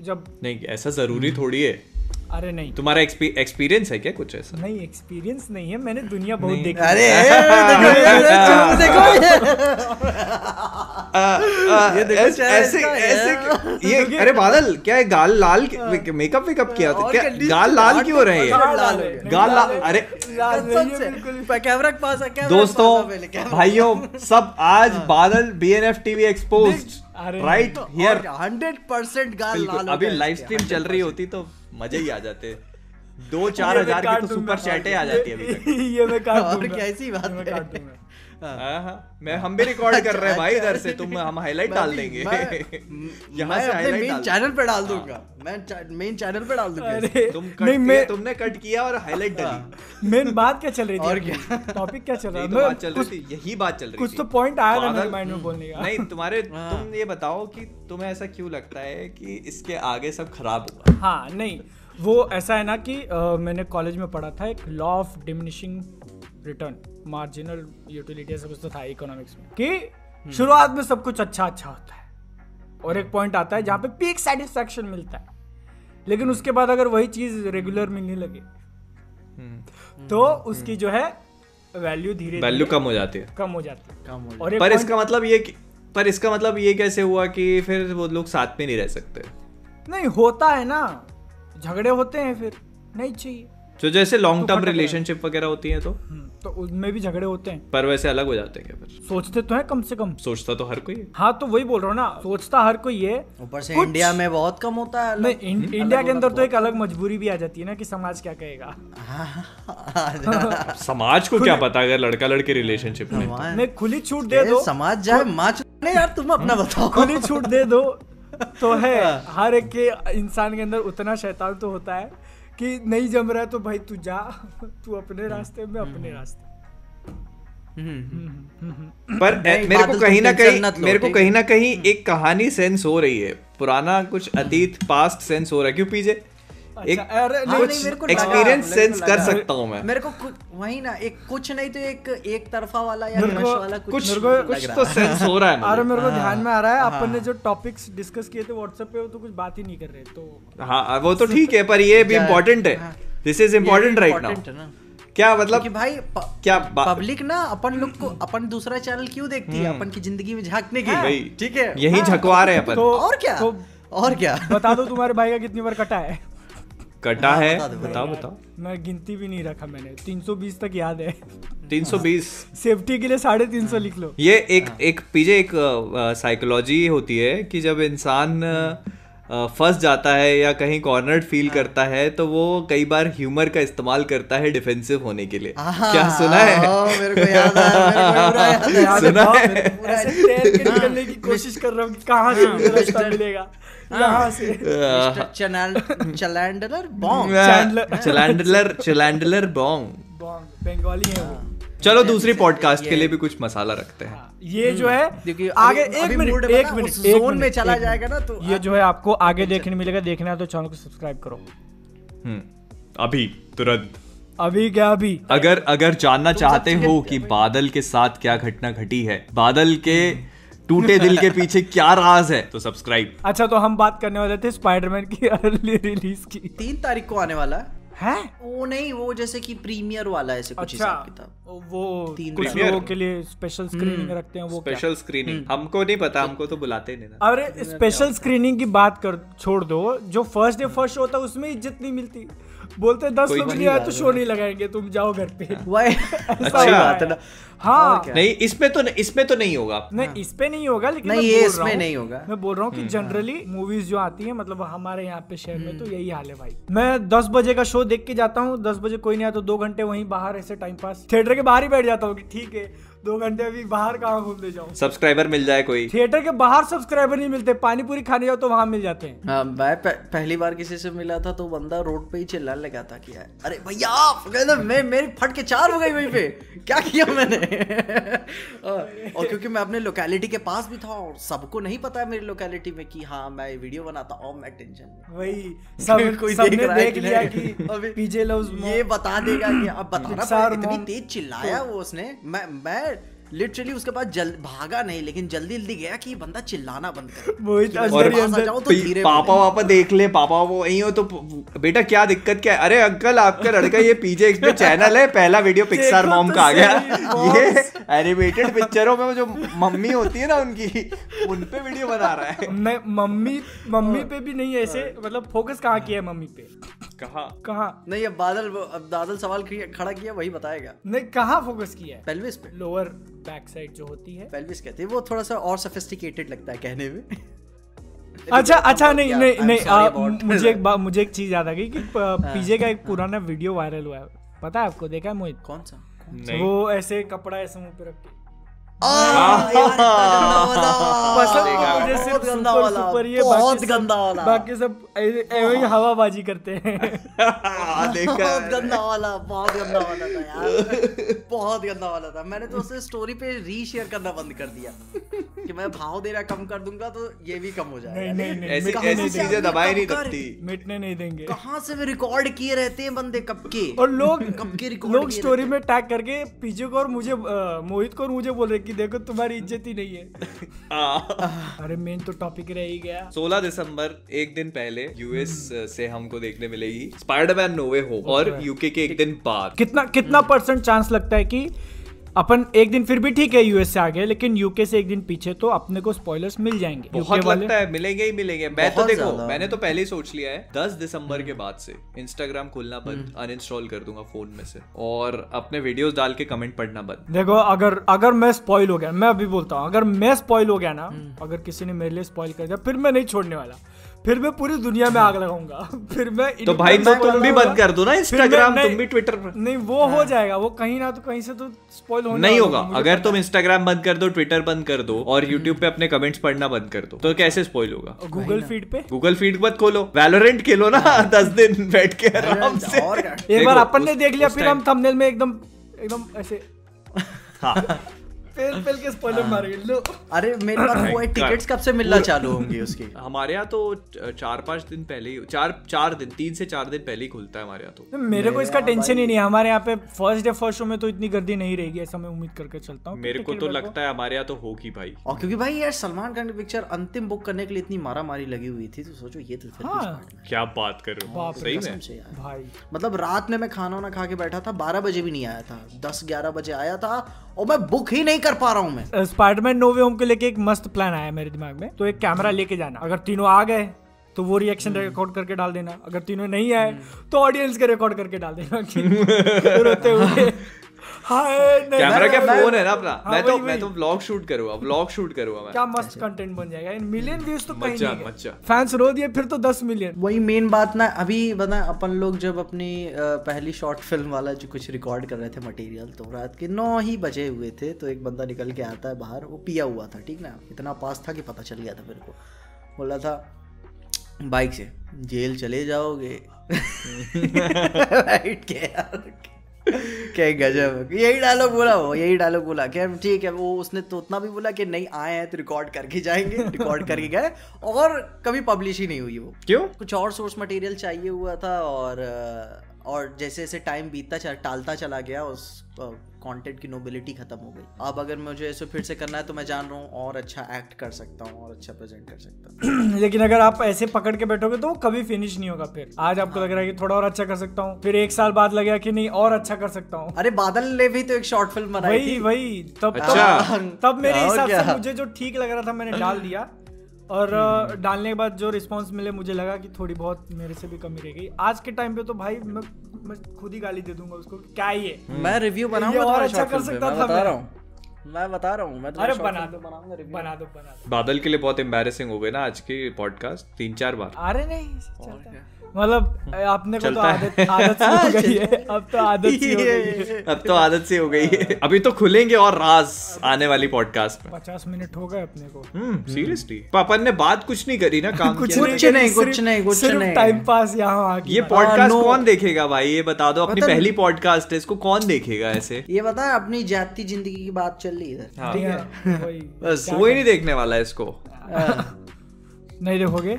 Speaker 1: जब
Speaker 2: नहीं ऐसा ज़रूरी थोड़ी है।
Speaker 1: अरे नहीं।
Speaker 2: तुम्हारा एक्सपीरियंस है क्या कुछ ऐसा?
Speaker 1: नहीं एक्सपीरियंस नहीं है मैंने दुनिया बहुत। देखी।
Speaker 3: अरे
Speaker 2: ऐसे ऐसे
Speaker 3: ये।
Speaker 2: अरे बादल क्या है गाल लाल मेकअप वेकअप किया था? क्या गाल लाल क्यों हो रहे हैं?
Speaker 3: गाल लाल हो। गए।
Speaker 2: गाल लाल अरे
Speaker 1: है
Speaker 3: कैमरा के पास है
Speaker 2: दोस्तों
Speaker 3: है
Speaker 2: भाइयों सब आज Badal BNF TV expose right here
Speaker 3: और 100% गाल लाल
Speaker 2: अभी लाइव स्ट्रीम चल रही होती तो मज़े ही आ जाते। दो चार हज़ार की तो सुपर चैटे आ जाती है अभी तक।
Speaker 1: ये- मैं काट
Speaker 3: और
Speaker 1: दूँगा
Speaker 3: क्या ऐसी बात है।
Speaker 1: दूँगा
Speaker 2: हाँ, हाँ, मैं हम भी रिकॉर्ड कर रहे हैं भाई इधर से तुम हम हाईलाइट डाल देंगे। यहाँ से हाईलाइट
Speaker 3: मेन चैनल पे डाल दूँगा। मैं मेन चैनल पे डाल दूँगा।
Speaker 2: तुम कट
Speaker 1: नहीं मैं
Speaker 2: तुमने कट किया और हाईलाइट डाली।
Speaker 1: मेन बात क्या चल रही थी?
Speaker 3: और क्या?
Speaker 1: टॉपिक क्या चल रहा
Speaker 2: यही
Speaker 1: है
Speaker 2: तो बात चल रही थी यही बात चल रही
Speaker 1: कुछ तो पॉइंट आया था मेरे माइंड में बोलने का।
Speaker 2: नहीं तुम्हारे
Speaker 3: हाँ।
Speaker 2: तुम ये बताओ कि तुम्हें ऐसा क्यों लगता है कि इसके आगे सब खराब होगा
Speaker 1: हाँ नहीं वो ऐसा है ना कि मैंने कॉलेज में पढ़ा था एक law of diminishing return marginal utility ऐसा कुछ तो था इकोनॉमिक्स में। कि शुरुआत में सब कुछ अच्छा अच्छा होता है। और एक पॉइंट आता है जहाँ पे पीक सेटिस्फैक्शन मिलता है। लेकिन उसके बाद अगर वही चीज़ रेगुलर मिलने लगे तो उसकी जो है वैल्यू धीरे
Speaker 2: वैल्यू कम हो जाती है।
Speaker 1: कम हो जाती है।
Speaker 3: कम हो
Speaker 1: और
Speaker 2: पर इसका मतलब ये कि- पर इसका मतलब ये कैसे हुआ कि फिर वो लोग साथ में नहीं रह सकते?
Speaker 1: नहीं होता है ना। झगड़े होते हैं फिर। नहीं चाहिए।
Speaker 2: तो जैसे लॉन्ग टर्म रिलेशनशिप वगैरह होती है तो?
Speaker 1: हम्म, तो उनमें भी झगड़े होते हैं।
Speaker 2: पर वैसे अलग हो जाते हैं क्या फिर?
Speaker 1: सोचते तो है कम से कम।
Speaker 2: सोचता तो हर कोई है।
Speaker 1: हाँ तो वही बोल रहा हूँ ना सोचता हर कोई है।
Speaker 3: ऊपर से इंडिया में बहुत कम होता है
Speaker 1: नहीं इं- इंडिया के अंदर तो एक अलग मजबूरी भी आ जाती है ना कि समाज क्या कहेगा।
Speaker 2: समाज को क्या पता अगर लड़का लड़के रिलेशनशिप में
Speaker 1: नहीं खुली छूट दे दो।
Speaker 3: समाज जाए माच नहीं यार तुम अपना बताओ।
Speaker 1: खुली छूट दे दो। तो है हर एक के इंसान के अंदर उतना शैतान तो होता है। कि नहीं जम रहा है तो भाई तू जा। तू अपने रास्ते में अपने रास्ते।
Speaker 3: हम्म।
Speaker 2: पर मेरे को कहीं ना कहीं मेरे को कहीं ना कहीं एक कहानी सेंस हो रही है। पुराना कुछ अतीत पास्ट सेंस हो रहा है। क्यों पीजे? एक
Speaker 1: अच्छा,
Speaker 3: हाँ, को
Speaker 2: एक्सपीरियंस सेंस कर सकता हूँ मैं।
Speaker 3: मेरे को वही ना एक कुछ नहीं तो एक एक तरफा वाला या
Speaker 1: मेरे को
Speaker 3: वाला कुछ
Speaker 2: कुछ
Speaker 1: मेरे को
Speaker 2: कुछ तो
Speaker 3: है।
Speaker 2: सेंस हो रहा है
Speaker 1: अरे मेरे को ध्यान में आ रहा है
Speaker 3: हाँ।
Speaker 1: अपन ने जो टॉपिक्स डिस्कस किए थे व्हाट्सएप पे वो तो कुछ बात ही नहीं कर रहे तो
Speaker 2: हाँ वो तो ठीक है पर ये भी इम्पोर्टेंट है।
Speaker 3: हाँ।
Speaker 2: This is important right
Speaker 3: important
Speaker 2: now
Speaker 3: ना।
Speaker 2: क्या मतलब
Speaker 3: क्योंकि भाई प-
Speaker 2: क्या
Speaker 3: पब्लिक ना अपन लोग को अपन दूसरा चैनल क्यों देखती है? अपन की ज़िंदगी में झांकने की।
Speaker 2: हम्म।
Speaker 3: ठीक है।
Speaker 2: यही
Speaker 3: हाँ,
Speaker 2: झकवा रहे हैं अपन।
Speaker 1: तो
Speaker 3: और क्या?
Speaker 1: तो
Speaker 3: और क्या?
Speaker 1: बता दो तुम्हारे भाई का कितनी बार कटा है।
Speaker 2: कटा
Speaker 3: हाँ,
Speaker 2: है। बताओ बताओ।
Speaker 1: मैं गिनती भी नहीं रखा मैंने। 320 तक याद है।
Speaker 2: 320
Speaker 1: सेफ्टी के लिए साढ़े तीन सौ लिख लो।
Speaker 2: ये एक एक पीछे एक साइकोलॉजी होती है कि जब इंसान फंस जाता है या कहीं कॉर्नर्ड फील हाँ। करता है तो वो कई बार ह्यूमर का इस्तेमाल करता है डिफेंसिव होने के लिए।
Speaker 3: हाँ,
Speaker 2: क्या सुना है?
Speaker 3: हाँ, है।
Speaker 1: है,
Speaker 2: सुना है?
Speaker 1: के निकलने की कोशिश कर रहा हूँ कहाँ से मिलेगा। यहाँ से।
Speaker 3: मिस्टर बॉम्ब
Speaker 2: चलैंडलर चलैंडलर बॉन्ग
Speaker 1: बॉन्ग बंगाली है वो।
Speaker 2: चलो दूसरी पॉडकास्ट के लिए भी कुछ मसाला रखते हैं।
Speaker 1: ये जो है
Speaker 3: क्योंकि
Speaker 1: आगे एक मिनट एक मिनट
Speaker 3: उस
Speaker 1: एक
Speaker 3: zone में चला जाएगा ना तो
Speaker 1: ये जो है आपको आगे देखने मिलेगा देखना है तो चैनल को सब्सक्राइब करो।
Speaker 2: हम्म, अभी तुरंत।
Speaker 1: अभी क्या अभी?
Speaker 2: अगर अगर जानना चाहते हो कि बादल के साथ क्या घटना घटी है बादल के टूटे दिल के पीछे क्या राज है तो सब्सक्राइब
Speaker 1: अच्छा तो हम बात करने वाले थे स्पाइडरमैन की अर्ली रिलीज़ की।
Speaker 3: तीन तारीख को आने वाला है।
Speaker 1: है?
Speaker 3: वो नहीं वो जैसे कि प्रीमियर वाला ऐसे कुछ
Speaker 1: अच्छा
Speaker 3: हिसाब किताब।
Speaker 1: वो
Speaker 3: तीन
Speaker 1: कुछ लोगों के लिए स्पेशल स्क्रीनिंग रखते हैं वो
Speaker 2: स्पेशल स्क्रीनिंग हमको नहीं पता हमको तो बुलाते नहीं ना।
Speaker 1: अरे स्पेशल स्क्रीनिंग की बात कर छोड़ दो। जो फ़र्स्ट डे फ़र्स्ट होता है उसमें इज़्ज़त नहीं मिलती। बोलते दस लोग नहीं आए तो शो नहीं लगाएँगे तुम जाओ घर पे। ऐसा
Speaker 3: बात है ना।
Speaker 1: हाँ।
Speaker 2: नहीं इसमें तो इसमें तो नहीं होगा।
Speaker 1: नहीं इस पे नहीं होगा लेकिन
Speaker 3: नहीं,
Speaker 1: मैं
Speaker 3: ये
Speaker 1: बोल
Speaker 3: इसमें
Speaker 1: रहा हूँ-
Speaker 3: नहीं होगा।
Speaker 1: मैं बोल रहा हूँ कि जनरली मूवीज़ जो आती है मतलब हमारे यहाँ पे शहर में तो यही हाल है भाई। मैं दस बजे का शो देख के जाता हूँ दस बजे कोई नहीं आया तो दो घंटे वहीं बाहर ऐसे टाइम पास थिएटर के बाहर ही बैठ जाता हूँ कि ठीक है दो घंटे अभी बाहर कहाँ घूमने जाऊँ?
Speaker 2: सब्सक्राइबर मिल जाए कोई।
Speaker 1: थिएटर के बाहर सब्सक्राइबर नहीं मिलते पानी पूरी खाने जाओ तो वहाँ मिल जाते हैं।
Speaker 3: हाँ मैं पह, पहली बार किसी से मिला था तो बंदा रोड पे ही चिल्लाने लगा था कि अरे भैया आप मैं मेरी फट के चार हो गई वहीं पे। क्या किया मैंने? और क्योंकि मैं अपने लोकेलिटी के पास भी था और सबको नहीं पता है मेरी लोकेलिटी में कि हाँ मैं वीडियो बनाता हूँ मैं टेंशन
Speaker 1: वही सब
Speaker 3: कोई
Speaker 1: सबने
Speaker 3: देख रहा है
Speaker 1: देख लिया कि
Speaker 3: अभी
Speaker 1: पीजे लव्स
Speaker 3: ये बता देगा कि अब बताना पड़ेगा इतनी तेज चिल्लाया वो उसने। मैं मैं लिटरली उसके बाद जल भागा नहीं लेकिन जल्दी जल्दी गया कि बंदा चिल्लाना बंद कर।
Speaker 1: मोहित अंदर ही अंदर।
Speaker 3: तो
Speaker 2: पापा वापा देख ले पापा वो वही हो तो बेटा क्या दिक्कत क्या? अरे अंकल आपका लड़का ये पीजे एक्स पे चैनल है पहला वीडियो पिक्सार मॉम
Speaker 1: तो
Speaker 2: का आ गया। ये एनिमेटेड पिक्चरों में जो मम्मी होती है ना उनकी उन पे वीडियो बना रहा है।
Speaker 1: मैं मम्मी मम्मी पे भी नहीं ऐसे मतलब फोकस कहाँ किया है मम्मी पे?
Speaker 2: कहा।
Speaker 1: कहाँ।
Speaker 3: नहीं अब बादल अब बादल सवाल किया- खड़ा किया वही बताएगा।
Speaker 1: नहीं कहाँ फोकस किया है?
Speaker 3: पेल्विस पे।
Speaker 1: लोअर बैक साइड जो होती है।
Speaker 3: पेल्विस कहते हैं वो थोड़ा सा और सोफिस्टिकेटेड लगता है कहने में।
Speaker 1: अच्छा अच्छा नहीं
Speaker 3: Yeah,
Speaker 1: नहीं नहीं आ, मुझे एक बात मुझे एक चीज़ याद आ गई कि पीजे का एक पुराना वीडियो वायरल हुआ है। पता है आपको? देखा है मोहित?
Speaker 3: कौन सा?
Speaker 1: वो ऐसे कपड़ा ऐसे मुँह पे रख के।
Speaker 3: बहुत गंदा वाला,
Speaker 1: बाकी सब-
Speaker 3: गंदा वाला।
Speaker 1: बाकी सब ऐ- ऐਵੇਂ ही हवाबाजी करते हैं
Speaker 3: बहुत गंदा वाला बहुत गंदा वाला था यार बहुत गंदा वाला था मैंने तो उसे स्टोरी पे रीशेयर करना बंद कर दिया कि मैं भाव देना कम कर दूँगा तो ये भी कम हो जाएगा
Speaker 2: ऐसी चीज़ें दबाई नहीं सकती
Speaker 1: मिटने नहीं देंगे
Speaker 3: कहाँ से भी रिकॉर्ड किए रहते हैं बंदे कब के
Speaker 1: और लोग
Speaker 3: कब के रिकॉर्ड
Speaker 1: लोग स्टोरी में टैग करके पीछे को और मुझे मोहित को और मुझे बोल रहे कि देखो तुम्हारी इज़्ज़त ही नहीं है। अरे मेन तो टॉपिक रह ही गया।
Speaker 2: 16 दिसंबर एक दिन पहले यूएस से हमको देखने मिलेगी स्पाइडरमैन नोवे हो और यूके के एक दिन बाद।
Speaker 1: कितना कितना परसेंट चांस लगता है कि अपन एक दिन फिर भी ठीक है यूएस से आगे लेकिन यूके से एक दिन पीछे तो अपने को स्पॉयलर्स मिल जाएँगे
Speaker 2: बहुत लगता है मिलेंगे ही मिलेंगे। मैं तो देखो मैंने तो पहले ही सोच लिया है 10 दिसंबर के बाद से इंस्टाग्राम खोलना बंद
Speaker 3: हम्म।
Speaker 2: अनइंस्टॉल कर दूँगा फ़ोन में से। और अपने वीडियोस डाल के कमेंट पढ़ना बंद।
Speaker 1: देखो अगर अगर मैं स्पॉइल हो गया मैं अभी बोलता हूँ अगर मैं स्पॉइल हो गया ना
Speaker 3: हम्म।
Speaker 1: अगर किसी ने मेरे लिए स्पॉइल कर दिया फिर मैं नहीं छोड़ने वाला। फिर मैं पूरी दुनिया में आग लगाऊँगा। फिर मैं
Speaker 2: तो भाई तो तुम भी बंद कर दो ना इंस्टाग्राम तुम भी ट्विटर पर।
Speaker 1: नहीं वो हो जाएगा वो कहीं ना तो कहीं से तो स्पॉइल होने
Speaker 2: नहीं होगा। अगर तुम इंस्टाग्राम बंद कर दो ट्विटर बंद कर दो और यूट्यूब पे अपने कमेंट्स पढ़ना बंद कर दो तो कैसे स्पॉइल होगा?
Speaker 1: गूगल फ़ीड पे?
Speaker 2: गूगल फ़ीड मत खोलो। वैलोरेंट खेलो ना दस दिन बैठ के आराम से।
Speaker 1: एक बार अपन ने देख लिया फिर हम थंबनेल में एकदम एकदम ऐसे
Speaker 2: हाँ।
Speaker 1: फेल फेल के स्पॉइलर मारेंगे लो।
Speaker 3: अरे मेरे पास वो है टिकट्स कब से मिलना चालू होंगी उसकी?
Speaker 2: हमारे यहाँ तो चार पाँच दिन पहले ही चार चार दिन तीन से चार दिन पहले ही खुलता है हमारे यहाँ तो।
Speaker 1: मेरे को इसका टेंशन ही नहीं है। हमारे यहाँ पे फ़र्स्ट डे फ़र्स्ट शो में तो इतनी गर्दी नहीं रहेगी ऐसा मैं उम्मीद करके चलता हूँ।
Speaker 2: मेरे को तो लगता है हमारे यहाँ तो होगी भाई।
Speaker 3: और क्योंकि भाई यार सलमान खान की पिक्चर अंतिम बुक करने के लिए इतनी मारा मारी लगी हुई थी तो सोचो ये तो फिर
Speaker 1: हाँ।
Speaker 2: क्या बात कर रहे हो सही में?
Speaker 1: भाई।
Speaker 3: मतलब रात में मैं खाना वाना खा के बैठा था बारह बजे भी नहीं आया था दस ग्यारह बजे आया था और मैं बुक ही नहीं कर पा रहा हूँ मैं।
Speaker 1: स्पाइडरमैन नोवे होम को लेके एक मस्त प्लान आया मेरे दिमाग में। तो एक कैमरा लेके जाना। अगर तीनों आ गए तो वो रिएक्शन रिकॉर्ड करके डाल देना। अगर तीनों नहीं आए तो ऑडियंस के रिकॉर्ड करके डाल देना रोते हुए।
Speaker 2: कैमरा क्या फ़ोन है ना अपना?
Speaker 1: हाँ,
Speaker 2: मैं तो मैं तो व्लॉग शूट करूँगा व्लॉग शूट करूँगा मैं
Speaker 1: क्या मस्त कंटेंट बन जाएगा। इन मिलियन व्यूज़ तो कहीं नहीं। फैंस रो दिए फिर तो दस मिलियन
Speaker 3: वही मेन बात ना अभी बता अपन लोग जब अपनी पहली शॉर्ट फ़िल्म वाला जो कुछ रिकॉर्ड कर रहे थे मटेरियल तो रात के नौ ही बजे हुए थे तो एक बंदा निकल के आता है बाहर वो पिया हुआ था ठीक ना? इतना पास था कि पता चल गया था मेरे को। बोला था बाइक से जेल चले जाओगे? यार क्या गजब यही डायलॉग बोला वो यही डायलॉग बोला। क्या ठीक है वो उसने तो उतना भी बोला कि नहीं आए हैं तो रिकॉर्ड करके जाएँगे रिकॉर्ड करके गए। और कभी पब्लिश ही नहीं हुई वो।
Speaker 2: क्यों?
Speaker 3: कुछ और सोर्स मटेरियल चाहिए हुआ था और और जैसे जैसे टाइम बीतता चला टालता चला गया उस कंटेंट की नोबिलिटी खत्म हो गई। अब अगर मुझे इसे फिर से करना है तो मैं जान रहा हूँ और अच्छा एक्ट कर सकता हूँ और अच्छा प्रेजेंट कर सकता हूँ।
Speaker 1: लेकिन अगर आप ऐसे पकड़ के बैठोगे तो वो कभी फिनिश नहीं होगा फिर। आज आपको हाँ। लग रहा है कि थोड़ा और अच्छा कर सकता हूँ। फिर एक साल बाद लगेगा कि नहीं और अच्छा कर सकता हूँ।
Speaker 3: अरे बादल ने भी तो एक शॉर्ट फ़िल्म बनाई
Speaker 1: वही वही तब
Speaker 2: अच्छा।
Speaker 1: तब, तब मेरे हिसाब से मुझे जो ठीक लग रहा था मैंने डाल दिया। और डालने के बाद जो रिस्पांस मिले मुझे लगा कि थोड़ी बहुत मेरे से भी कमी रह गई। आज के टाइम पे तो भाई मैं, मैं खुद ही गाली दे दूँगा उसको क्या ये?
Speaker 3: मैं रिव्यू बनाऊँगा
Speaker 1: और अच्छा कर सकता था
Speaker 3: बता
Speaker 1: मैं।
Speaker 3: रहा हूँ। मैं बता रहा हूँ मैं
Speaker 1: अरे बना दो बना दो बना दो
Speaker 2: बादल के लिए बहुत एम्बेसिंग हो गए ना आज के पॉडकास्ट तीन चार बार।
Speaker 1: अरे नहीं चलता है। मतलब आपने को तो आदत आदत सी हो गई है। अब तो आदत सी हो गई है।
Speaker 2: अब तो आदत से हो गई है। अभी तो खुलेंगे और राज आने वाली पॉडकास्ट में।
Speaker 1: पचास मिनट हो गए अपने को।
Speaker 2: हम्म सीरियसली पापन ने बात कुछ नहीं करी ना काम
Speaker 1: कुछ
Speaker 3: कुछ नहीं, कुछ नहीं, कुछ
Speaker 1: सिर्फ़
Speaker 3: नहीं।
Speaker 1: टाइम पास यहाँ आके
Speaker 2: ये पॉडकास्ट कौन देखेगा भाई? ये बता दो अपनी पहली पॉडकास्ट है इसको कौन देखेगा ऐसे?
Speaker 3: ये बता अपनी जाती ज़िंदगी की बात चल रही है
Speaker 2: हाँ।
Speaker 1: ठीक है। वही।
Speaker 3: बस
Speaker 2: कोई नहीं देखने वाला है इसको।
Speaker 1: नहीं देखोगे?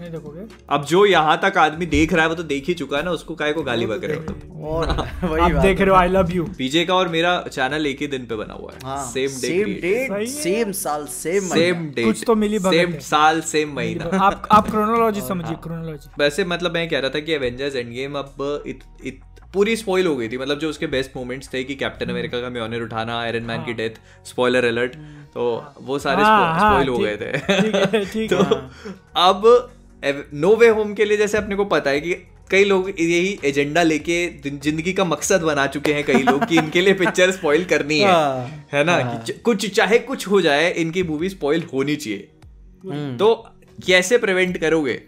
Speaker 1: नहीं देखोगे?
Speaker 2: अब जो यहाँ तक आदमी देख रहा है वो तो देख ही चुका है ना उसको काय को गाली बक रहे हो। तुम
Speaker 3: और वही
Speaker 1: आप देख रहे हो आई लव यू
Speaker 2: पीजे का और मेरा चैनल एक ही दिन पे बना हुआ है।
Speaker 3: हाँ।
Speaker 2: सेम
Speaker 3: सेम डेट
Speaker 1: है।
Speaker 3: सेम साल सेम
Speaker 2: सेम डे
Speaker 1: कुछ तो मिली
Speaker 2: सेम साल सेम महीना।
Speaker 1: आप आप क्रोनोलॉजी समझिए क्रोनोलॉजी
Speaker 2: वैसे मतलब मैं कह रहा था कि एवेंजर्स एंड गेम अब इत, इत, पूरी स्पॉइल हो गई थी। मतलब जो उसके बेस्ट मोमेंट्स थे कि कैप्टन अमेरिका का म्योनर उठाना आयरन मैन की डेथ स्पॉइलर अलर्ट तो वो सारे
Speaker 1: हाँ, हाँ,
Speaker 2: स्पॉइल हो गए थे।
Speaker 1: ठीक है ठीक
Speaker 2: तो
Speaker 1: है।
Speaker 2: अब नो वे होम के लिए जैसे अपने को पता है कि कई लोग यही एजेंडा लेके ज़िंदगी का मकसद बना चुके हैं कई लोग कि इनके लिए पिक्चर स्पॉइल करनी है।
Speaker 3: हाँ,
Speaker 2: है ना? कि कुछ चाहे कुछ हो जाए इनकी मूवी स्पॉइल होनी चाहिए।
Speaker 3: हम्म।
Speaker 2: तो कैसे प्रिवेंट करोगे?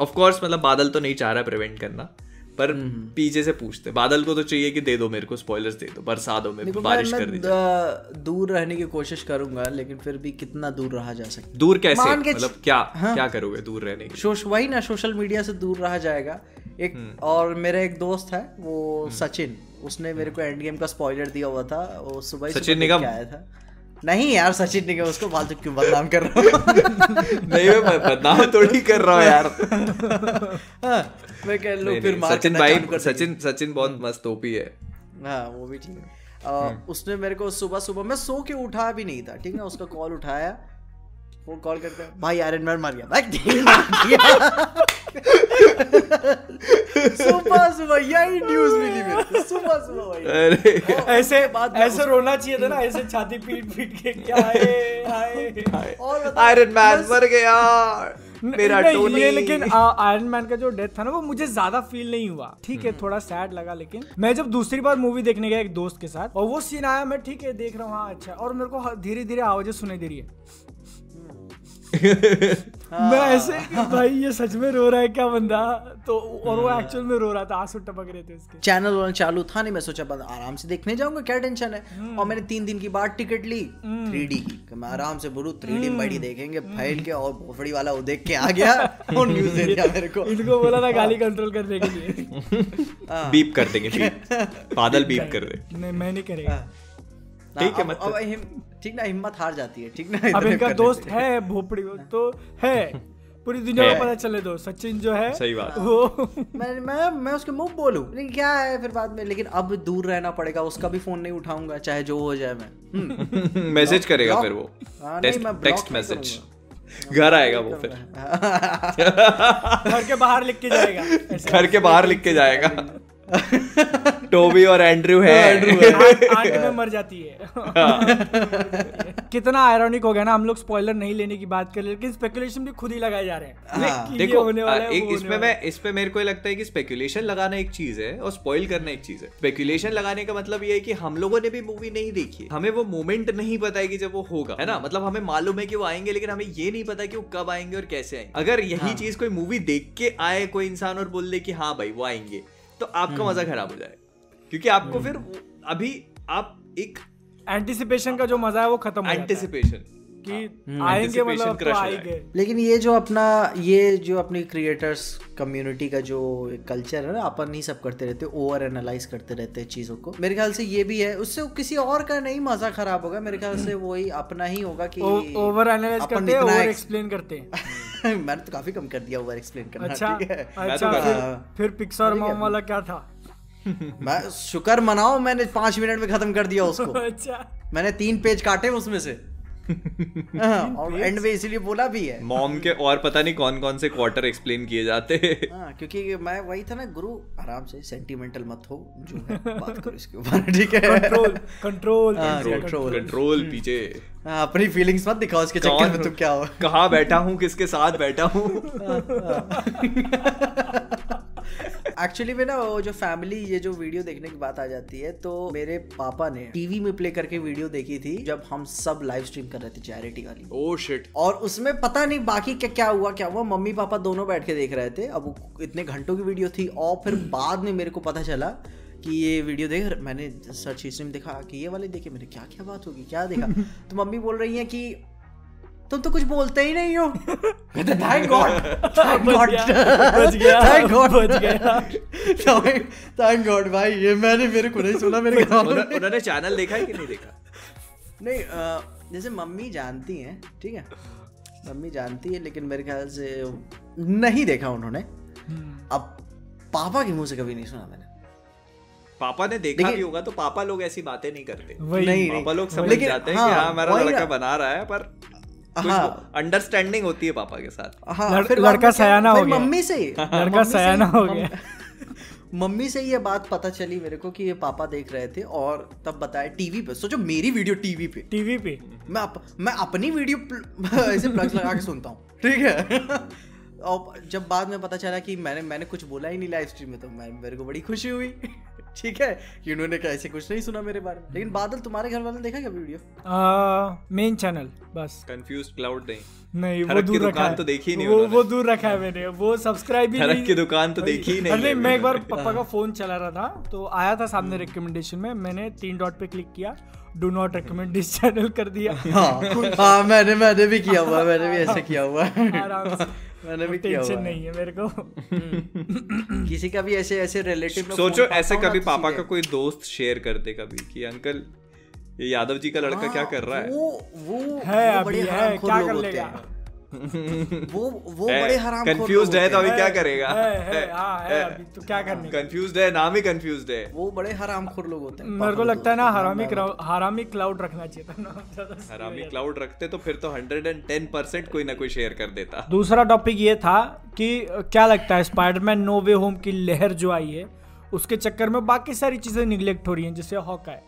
Speaker 2: ऑफ़ कोर्स मतलब बादल तो नहीं चाह रहा प्रिवेंट करना। पर
Speaker 3: हम्म,
Speaker 2: पीछे से पूछते। बादल को तो चाहिए कि दे दो मेरे को स्पॉयलर्स दे दो बरसा दो मेरे को बारिश कर दीजिए
Speaker 3: दूर रहने की कोशिश करूँगा लेकिन फिर भी कितना दूर रहा जा सकता
Speaker 2: दूर कैसे? मतलब क्या
Speaker 3: हाँ।
Speaker 2: क्या करोगे दूर रहने के
Speaker 3: वही ना सोशल मीडिया से दूर रहा जाएगा। एक
Speaker 2: हम्म।
Speaker 3: और मेरा एक दोस्त है वो सचिन। उसने मेरे को एंड गेम का स्पॉइलर दिया हुआ था वो सुबह
Speaker 2: सचिन निगम?
Speaker 3: आया था। नहीं यार सचिन ने उसको फालतू क्यों बदनाम कर रहा हूँ?
Speaker 2: नहीं मैं बदनाम थोड़ी कर रहा हूँ यार।
Speaker 3: हाँ, मैं कह लो फिर
Speaker 2: सचिन भाई। सचिन सचिन बहुत मस्त ओपी है।
Speaker 3: हाँ वो भी ठीक है।
Speaker 2: हम्म।
Speaker 3: उसने मेरे को सुबह सुबह मैं सो के उठा भी नहीं था ठीक है? उसका कॉल उठाया। वो कॉल करते हैं। भाई आयरन मैन मार गया। भाई नहीं मार दिया सुबह सुबह यही न्यूज़ मिली मेरे सुबह सुबह भाई
Speaker 2: अरे।
Speaker 1: ऐसे
Speaker 3: में
Speaker 1: ऐसे रोना चाहिए था ना ऐसे छाती पीट पीट के क्या है हाय।
Speaker 3: और
Speaker 2: आयरन मैन मर गया। मेरा टोनी
Speaker 1: ये लेकिन आयरन मैन का जो डेथ था ना वो मुझे ज़्यादा फील नहीं हुआ। ठीक है थोड़ा सैड लगा लेकिन मैं जब दूसरी बार मूवी देखने गया एक दोस्त के साथ और वो सीन आया मैं ठीक है देख रहा हूँ हाँ अच्छा। और मेरे को धीरे धीरे आवाज़ें सुनाई दे रही है। मैं ऐसे कि भाई ये सच में रो रहा है क्या बंदा? तो और वो एक्चुअल में रो रहा था आँसू टपक रहे थे उसके।
Speaker 3: चैनल वाला चालू था नहीं मैं सोचा बस आराम से देखने जाऊँगा क्या टेंशन है? और मैंने तीन दिन की बाद टिकट ली थ्री की। मैं आराम से बोलूँ थ्री डी बैठी देखेंगे फैल के और भोसड़ी वाला वो देख के आ गया और न्यूज़ दे दिया मेरे को।
Speaker 1: इनको बोला था गाली कंट्रोल करने के लिए।
Speaker 2: बीप कर देंगे बादल बीप कर दे।
Speaker 1: नहीं मैं नहीं करेगा।
Speaker 2: ठीक है,
Speaker 3: अब-
Speaker 2: मतलब-
Speaker 3: अब हिम- ठीक ना हिम्मत हार जाती है ठीक ना?
Speaker 1: अब इनका दोस्त है। भोपड़ी तो है। पूरी दुनिया
Speaker 2: है।
Speaker 1: को पता चले दो सचिन जो है
Speaker 2: सही बात।
Speaker 1: वो
Speaker 3: मैं मैं मैं उसके मुँह बोलूँ लेकिन क्या है फिर बाद में लेकिन अब दूर रहना पड़ेगा उसका भी फ़ोन नहीं उठाऊँगा चाहे जो हो जाए मैं। हम्म।
Speaker 2: मैसेज करेगा फिर वो।
Speaker 3: हाँ,
Speaker 2: टेक्स्ट
Speaker 3: नहीं
Speaker 2: मैसेज घर आएगा वो फिर।
Speaker 1: घर के बाहर लिख के जाएगा
Speaker 2: घर के बाहर लिख के जाएगा। टोबी और एंड्रू है।
Speaker 1: आंट आंट में मर जाती है। कितना आयरॉनिक हो गया ना हम लोग स्पॉइलर नहीं लेने की बात कर रहे लेकिन स्पेकुलेशन भी खुद ही लगाए जा रहे हैं।
Speaker 3: हाँ।
Speaker 2: देखो
Speaker 1: होने वाला है,
Speaker 2: एक इसमें मैं इस पे मेरे को लगता है कि स्पेकुलेशन लगाना एक चीज़ है और स्पॉइल करना एक चीज़ है। स्पेकुलेशन लगाने का मतलब ये है कि हम लोगों ने भी मूवी नहीं देखी है। हमें वो मोमेंट नहीं पता है कि जब वो होगा है ना? मतलब हमें मालूम है कि वो आएँगे लेकिन हमें ये नहीं पता कि वो कब आएँगे और कैसे आएँगे। अगर यही चीज़ कोई मूवी देख के आए कोई इंसान और बोल दे कि हाँ भाई वो आएँगे तो आपका मज़ा खराब हो जाए। क्योंकि आपको फिर अभी आप एक
Speaker 1: एंटिसिपेशन का जो मज़ा है वो खत्म हो
Speaker 2: एंटिसिपेशन
Speaker 1: कि आएँगे मतलब
Speaker 2: Anticipation
Speaker 1: तो
Speaker 2: हो
Speaker 1: आएँगे।
Speaker 3: लेकिन ये जो अपना ये जो अपनी क्रिएटर्स कम्युनिटी का जो कल्चर है ना अपन ही सब करते रहते ओवर एनालाइज करते रहते हैं चीज़ों को। मेरे ख्याल से ये भी है। उससे किसी और का नहीं मज़ा खराब होगा। मेरे ख्याल से वही अपना ही होगा कि
Speaker 1: ओवर एनालाइज करते हैं ओवर एक्सप्लेन करते हैं।
Speaker 3: मैंने तो काफ़ी कम कर दिया ओवर एक्सप्लेन करना
Speaker 1: अच्छा
Speaker 3: ठीक है।
Speaker 1: अच्छा
Speaker 2: तो
Speaker 1: फिर। फिर पिक्सर मॉम वाला क्या था?
Speaker 3: मैं शुक्र मनाओ मैंने पाँच मिनट में खत्म कर दिया उसको।
Speaker 1: अच्छा।
Speaker 3: मैंने तीन पेज काटे उसमें से। और एंड में इसीलिए बोला भी है।
Speaker 2: मॉम के और पता नहीं कौन कौन से क्वार्टर एक्सप्लेन किए जाते हैं।
Speaker 3: हाँ क्योंकि मैं वही था ना गुरु आराम से सेंटिमेंटल मत हो जो है बात करो इसके ऊपर ठीक है?
Speaker 1: कंट्रोल कंट्रोल
Speaker 3: हाँ,
Speaker 1: कंट्रोल
Speaker 2: कंट्रोल पीछे।
Speaker 3: हाँ, अपनी फीलिंग्स मत दिखाओ इसके चक्कर में तुम क्या हो?
Speaker 2: कहाँ बैठा हूँ किसके साथ बैठा हूँ।
Speaker 3: एक्चुअली में ना वो जो फैमिली ये जो वीडियो देखने की बात आ जाती है तो मेरे पापा ने टीवी में प्ले करके वीडियो देखी थी जब हम सब लाइव स्ट्रीम कर रहे थे चैरिटी वाली।
Speaker 2: ओ शिट
Speaker 3: और उसमें पता नहीं बाकी क्या क्या हुआ क्या हुआ मम्मी पापा दोनों बैठ के देख रहे थे। अब इतने घंटों की वीडियो थी और फिर बाद में मेरे को पता चला कि ये वीडियो देख मैंने सर्च हिस्ट्री में देखा कि ये वाले देखे मैंने क्या क्या बात होगी क्या देखा? तो मम्मी बोल रही है कि तुम तो कुछ बोलते ही नहीं हो। कहते थैंक गॉड थैंक गॉड
Speaker 1: बच गया
Speaker 3: थैंक गॉड
Speaker 1: बच गया।
Speaker 3: थैंक गॉड भाई ये मैंने मेरे को नहीं सुना मेरे घर वालों
Speaker 2: उन्होंने चैनल देखा है कि नहीं देखा?
Speaker 3: नहीं जैसे मम्मी जानती हैं ठीक है? मम्मी जानती है लेकिन मेरे ख्याल से नहीं देखा उन्होंने। अब पापा के मुँह से कभी नहीं सुना मैंने।
Speaker 2: पापा ने देखा भी होगा तो पापा लोग ऐसी बातें नहीं करते।
Speaker 3: नहीं,
Speaker 2: पापा लोग समझ जाते हैं
Speaker 3: हाँ,
Speaker 2: कि हाँ हमारा लड़का बना रहा है पर
Speaker 3: हाँ।
Speaker 2: अंडरस्टैंडिंग होती है पापा के साथ।
Speaker 3: हाँ
Speaker 1: लड़-
Speaker 3: फिर
Speaker 1: लड़का सयाना हो गया।
Speaker 3: मम्मी से
Speaker 1: लड़का सयाना हो गया।
Speaker 3: मम्मी से ये बात पता चली मेरे को कि ये पापा देख रहे थे और तब बताया टीवी पे। सोचो मेरी वीडियो टीवी पे।
Speaker 1: टीवी पे?
Speaker 3: मैं अप, मैं अपनी वीडियो प्ल- ऐसे प्लग्स लगा के सुनता हूँ। ठीक है? और जब बाद में पता चला कि मैंने मैंने कुछ बोला ही नहीं लाइव स्ट्रीम में तो मैं मेरे को बड़ी खुशी हुई। ठीक है? कि उन्होंने क्या ऐसे कुछ नहीं सुना मेरे बारे में। लेकिन बादल तुम्हारे घर वाले देखा क्या वीडियो?
Speaker 1: मेन चैनल बस।
Speaker 2: कंफ्यूज क्लाउड नहीं
Speaker 1: नहीं वो दूर रखा है।
Speaker 2: तो देखी नहीं
Speaker 1: वो वो दूर रखा है मैंने। वो सब्सक्राइब ही नहीं
Speaker 2: की दुकान तो देखी ही नहीं
Speaker 1: अरे मैं एक बार पापा का फ़ोन चला रहा था तो आया था सामने रिकमेंडेशन में। मैंने तीन डॉट पे क्लिक किया। Do not recommend this channel कर दिया।
Speaker 3: हाँ। हाँ मैंने मैंने भी किया हुआ मैंने भी ऐसे किया हुआ है।
Speaker 1: आराम से।
Speaker 3: मैंने भी किया
Speaker 1: टेंशन
Speaker 3: हुआ
Speaker 1: नहीं है मेरे को।
Speaker 3: किसी का भी ऐसे ऐसे रिलेटिव
Speaker 2: सोचो ऐसे कभी पापा का कोई दोस्त शेयर कर दे कभी कि अंकल ये यादव जी का लड़का क्या कर रहा है?
Speaker 3: वो वो
Speaker 1: है अभी
Speaker 3: बड़े
Speaker 1: है क्या कर लेगा
Speaker 3: हैं वो वो बड़े हराम
Speaker 2: कंफ्यूज्ड है तो अभी क्या करेगा?
Speaker 1: है, है, हाँ, है, अभी तो क्या करने
Speaker 2: है नाम ही कंफ्यूज्ड है।
Speaker 3: वो बड़े हरामखोर लोग होते हैं
Speaker 1: मेरे को लगता है ना हरामी हरामी क्लाउड रखना चाहिए था ना
Speaker 2: हरामी क्लाउड रखते तो फिर तो 110 परसेंट कोई ना कोई शेयर कर देता।
Speaker 1: दूसरा टॉपिक ये था कि क्या लगता है स्पाइडरमैन नो वे होम की लहर जो आई है उसके चक्कर में बाकी सारी चीज़ें निग्लेक्ट हो रही हैं जैसे हॉकाय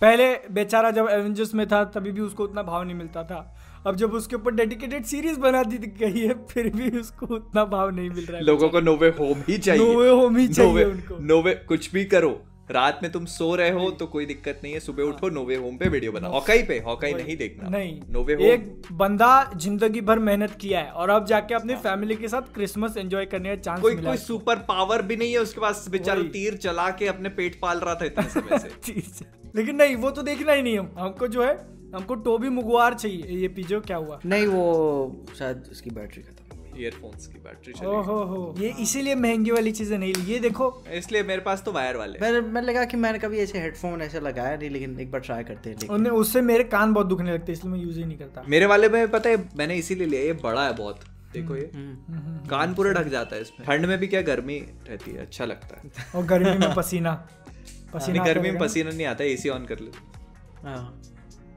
Speaker 1: पहले बेचारा जब एवेंजर्स में था तभी भी उसको उतना भाव नहीं मिलता था। अब जब उसके ऊपर डेडिकेटेड सीरीज़ बना दी गई है फिर भी उसको उतना भाव नहीं मिल रहा है
Speaker 2: लोगों को नोवे होम ही चाहिए।
Speaker 1: way home ही चाहिए
Speaker 2: नोवे
Speaker 1: उनको।
Speaker 2: नोवे कुछ भी करो। रात में तुम सो रहे हो तो कोई दिक्कत नहीं है। सुबह उठो नोवे होम पे वीडियो बनाओ। हॉकाई पे हॉकाई नहीं देखना।
Speaker 1: नहीं।
Speaker 2: नोवे होम
Speaker 1: एक बंदा ज़िंदगी भर मेहनत किया है और अब जाके अपनी फैमिली के साथ क्रिसमस एंजॉय करने का चांस
Speaker 2: कोई
Speaker 1: मिला
Speaker 2: कोई सुपर पावर भी नहीं है उसके पास। बेचारा तीर चला के अपने पेट पाल रहा था इतने समय से।
Speaker 1: लेकिन नहीं वो तो देखना ही नहीं हम हमको जो है हमको टोबी मुगवार चाहिए। ये पीजो क्या हुआ?
Speaker 3: नहीं वो शायद उसकी बैटरी खत्म
Speaker 2: ईयरफोन्स की बैटरी चली
Speaker 1: हो हो। ये इसीलिए महँगी वाली चीज़ें नहीं ली। ये देखो।
Speaker 2: इसलिए मेरे पास तो वायर वाले।
Speaker 3: मैंने मैंने लगा कि मैंने कभी ऐसे हेडफोन ऐसे लगाया नहीं लेकिन एक बार ट्राई करते हैं लेकिन
Speaker 1: उससे मेरे कान बहुत दुखने लगते हैं इसलिए मैं यूज़ ही नहीं करता।
Speaker 2: मेरे वाले में पता है मैंने इसीलिए लिया। ये बड़ा है बहुत। देखो ये।
Speaker 3: हम्म।
Speaker 2: कान पूरा ढक जाता है इसमें। ठंड में भी क्या गर्मी रहती है? अच्छा लगता है।
Speaker 1: और गर्मी में पसीना। पसीना
Speaker 2: नहीं, गर्मी में
Speaker 1: आता
Speaker 2: पसीना नहीं आता एसी ऑन कर लो।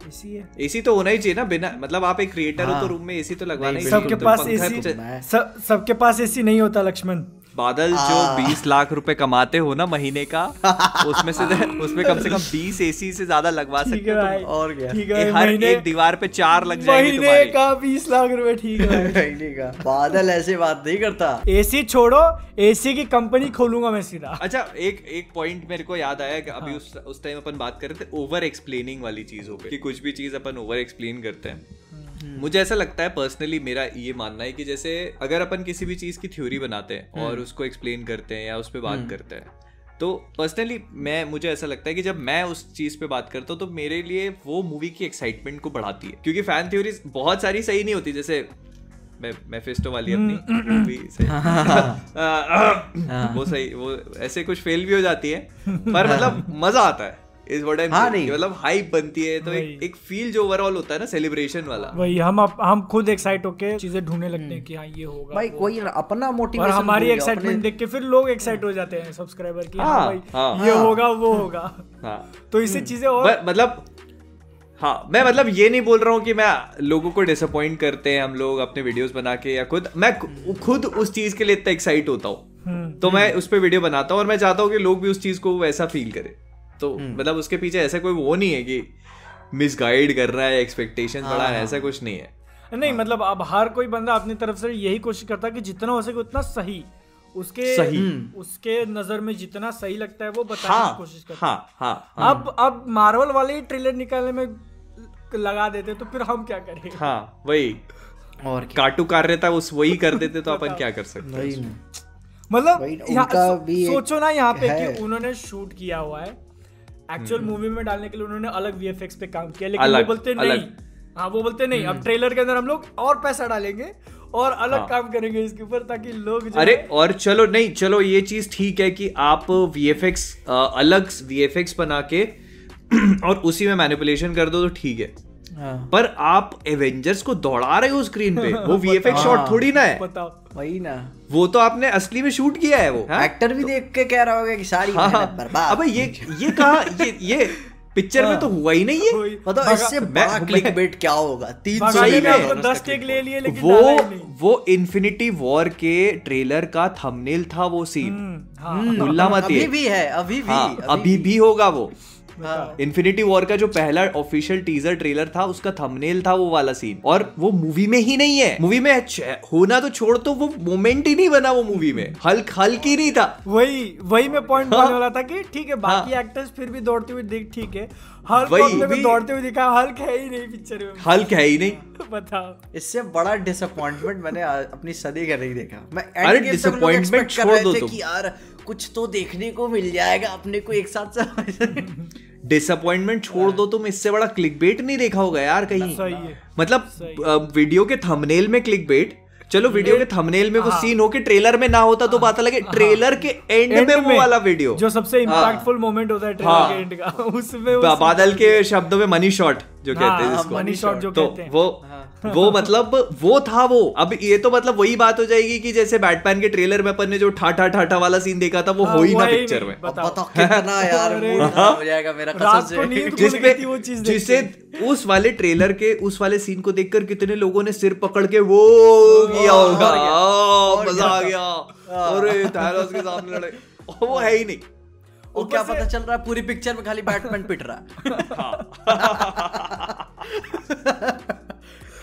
Speaker 3: हाँ
Speaker 1: सी है
Speaker 2: एसी तो होना ही चाहिए ना बिना मतलब आप एक क्रिएटर हाँ। हो तो
Speaker 3: हाँ।
Speaker 2: रूम में एसी तो लगवाना ही
Speaker 3: नहीं,
Speaker 1: सबके पास एसी
Speaker 2: तो-
Speaker 1: सबके पास एसी नहीं होता लक्ष्मण
Speaker 2: बादल जो 20 लाख रुपए कमाते हो ना महीने का उसमें से उसमें कम से कम 20 एसी से ज़्यादा लगवा सकते
Speaker 1: है
Speaker 2: हो
Speaker 3: और क्या?
Speaker 1: ठीक है
Speaker 2: हर एक दीवार पे चार लग जाएँगे
Speaker 1: महीने का बीस लाख रुपए ठीक है
Speaker 3: महीने का बादल ऐसे बात नहीं करता।
Speaker 1: एसी छोड़ो एसी की कंपनी खोलूँगा मैं सीधा।
Speaker 2: अच्छा एक एक पॉइंट मेरे को याद आया कि अभी उस उस टाइम अपन बात कर रहे थे ओवर एक्सप्लेनिंग वाली चीज़ हो गई कि कुछ भी चीज़ अपन ओवर एक्सप्लेन करते हैं। मुझे ऐसा लगता है पर्सनली मेरा ये मानना है कि जैसे अगर अपन किसी भी चीज़ की थ्योरी बनाते हैं और उसको एक्सप्लेन करते हैं या उस पर बात करते हैं तो पर्सनली मैं मुझे ऐसा लगता है कि जब मैं उस चीज़ पे बात करता हूँ तो मेरे लिए वो मूवी की एक्साइटमेंट को बढ़ाती है। क्योंकि फ़ैन थ्योरीज बहुत सारी सही नहीं होती जैसे मैं मेफिस्टो वाली अपनी वो भी सही वो सही वो ऐसे कुछ फेल भी हो जाती है पर मतलब मज़ा आता है। वर्ड
Speaker 3: हाँ, नहीं।
Speaker 2: मतलब हाइप बनती है तो एक एक फील जो ओवरऑल होता है ना सेलिब्रेशन वाला।
Speaker 1: वही हम अप, हम खुद एक्साइट होके चीज़ें ढूँढने लगते हैं कि हाँ ये होगा
Speaker 3: भाई कोई अपना
Speaker 1: और हमारी एक्साइटमेंट देख के फिर लोग एक्साइट हो जाते हैं सब्सक्राइबर की हाँ
Speaker 2: हाँ,
Speaker 1: भाई। ये होगा वो होगा।
Speaker 2: हाँ।
Speaker 1: तो इससे चीज़ें और
Speaker 2: मतलब हाँ मैं मतलब ये नहीं बोल रहा हूँ कि मैं लोगों को डिसअपॉइंट करते हैं हम लोग अपने वीडियोस बना के या खुद मैं खुद उस चीज़ के लिए इतना एक्साइट होता हूँ।
Speaker 1: हम्म,
Speaker 2: तो मैं उस पर वीडियो बनाता हूँ और मैं चाहता हूँ कि लोग भी उस चीज़ को वैसा फील करें। तो
Speaker 1: हम्म।
Speaker 2: मतलब उसके पीछे ऐसा कोई वो नहीं है कि मिसगाइड कर रहा है एक्सपेक्टेशन
Speaker 1: हाँ,
Speaker 2: बढ़ा है ऐसा कुछ नहीं है।
Speaker 1: नहीं हाँ। मतलब अब हर कोई बंदा अपनी तरफ़ से यही कोशिश करता है कि जितना हो सके उतना सही उसके
Speaker 2: सही।
Speaker 1: उसके नज़र में जितना सही लगता है वो बताने
Speaker 2: हाँ
Speaker 1: की कोशिश करता है।
Speaker 2: हाँ हाँ हाँ।
Speaker 1: अब अब मार्वल वाले ही ट्रेलर निकालने में लगा देते तो फिर हम क्या करें
Speaker 2: हाँ वही।
Speaker 3: और
Speaker 2: काटू कार्यता उस वही कर देते तो अपन क्या कर सकते हैं
Speaker 1: मतलब सोचो ना यहाँ पे कि उन्होंने शूट किया हुआ है एक्चुअल
Speaker 2: हम्म।
Speaker 1: मूवी में डालने के लिए उन्होंने अलग वीएफएक्स पे काम किया लेकिन वो बोलते नहीं
Speaker 2: हम्म।
Speaker 1: हाँ वो बोलते नहीं अब ट्रेलर के अंदर हम लोग और पैसा डालेंगे और अलग
Speaker 2: हाँ।
Speaker 1: काम करेंगे इसके ऊपर ताकि लोग
Speaker 2: अरे और चलो नहीं चलो ये चीज़ ठीक है कि आप वीएफएक्स अलग वीएफएक्स बना के और उसी में मैनिपुलेशन कर दो तो ठीक है
Speaker 3: हाँ
Speaker 2: पर आप एवेंजर्स को दौड़ा रहे हो स्क्रीन पे वो वीएफएक्स शॉट। थोड़ी ना है
Speaker 1: बताओ
Speaker 3: वही ना
Speaker 2: वो तो आपने असली में शूट किया है वो हाँ?
Speaker 3: एक्टर भी देख के कह रहा होगा कि सारी
Speaker 2: हाँ
Speaker 3: बर्बाद।
Speaker 2: अबे ये ये कहा ये ये पिक्चर में तो हुआ ही नहीं है।
Speaker 3: मतलब इससे
Speaker 2: मैं-
Speaker 3: बड़ा क्लिक बेट क्या होगा? तीन सौ
Speaker 2: सही
Speaker 1: में। दस टेक ले लिए लेकिन
Speaker 2: वो
Speaker 1: ही
Speaker 2: वो इन्फिनिटी वॉर के ट्रेलर का थंबनेल था वो सीन
Speaker 1: हम्म, हाँ।
Speaker 2: मुल्ला मत
Speaker 3: अभी भी है अभी भी
Speaker 2: हाँ अभी भी। होगा वो।
Speaker 3: हाँ।
Speaker 2: इन्फिनिटी वॉर का जो पहला ऑफिशियल टीजर ट्रेलर था उसका थंबनेल था वो वाला सीन और वो मूवी में ही नहीं है। मूवी में होना तो छोड़ तो वो मोमेंट ही नहीं बना वो मूवी में। हल्क हल्क ही नहीं था।
Speaker 1: वही वही मैं पॉइंट
Speaker 2: हाँ।
Speaker 1: बोलने वाला था कि ठीक है बाकी एक्टर्स फिर भी दौड़ते हुए दिख ठीक है।
Speaker 2: वही
Speaker 1: अपने
Speaker 2: भी-
Speaker 1: दौड़ते हुए दिखा हल्क है ही नहीं पिक्चर में।
Speaker 2: हल्क है ही नहीं।
Speaker 1: बताओ।
Speaker 3: इससे बड़ा डिसअपॉइंटमेंट मैंने अपनी सदी का नहीं देखा। मैं
Speaker 2: अरे
Speaker 3: expect कर
Speaker 2: छोड़ दो तुम।
Speaker 3: कि यार कुछ तो देखने को मिल जाएगा अपने को एक साथ से।
Speaker 2: डिसअपॉइंटमेंट छोड़ दो तुम इससे बड़ा क्लिक बेट नहीं देखा होगा यार कहीं। मतलब वीडियो के थंबनेल में क्लिक बेट चलो वीडियो के थंबनेल में वो
Speaker 1: हाँ।
Speaker 2: सीन हो के ट्रेलर में ना होता तो पता लगे ट्रेलर के एंड में वो वाला वीडियो
Speaker 1: जो सबसे इम्पैक्टफुल मोमेंट होता है ट्रेलर
Speaker 2: हाँ।
Speaker 1: के एंड का उसमें
Speaker 2: बादल के शब्दों में मनी शॉट जो कहते हैं
Speaker 1: हाँ,
Speaker 2: जिसको
Speaker 1: मनी शॉट जो
Speaker 2: तो
Speaker 1: कहते हैं।
Speaker 2: वो
Speaker 3: हाँ।
Speaker 2: वो मतलब वो था वो। अब ये तो मतलब वही बात हो जाएगी कि जैसे बैटमैन के ट्रेलर में अपन ने जो ठाठा ठाठा वाला सीन देखा था वो
Speaker 1: हाँ,
Speaker 2: हो ही ना पिक्चर में।
Speaker 3: हो
Speaker 2: जिससे उस वाले ट्रेलर के उस वाले सीन को देखकर कितने लोगों ने सिर पकड़ के वो किया होगा मज़ा आ गया। अरे थैनोस के सामने लड़े और वो है ही नहीं।
Speaker 3: वो क्या पता चल रहा है पूरी पिक्चर में खाली बैटमैन पिट रहा है।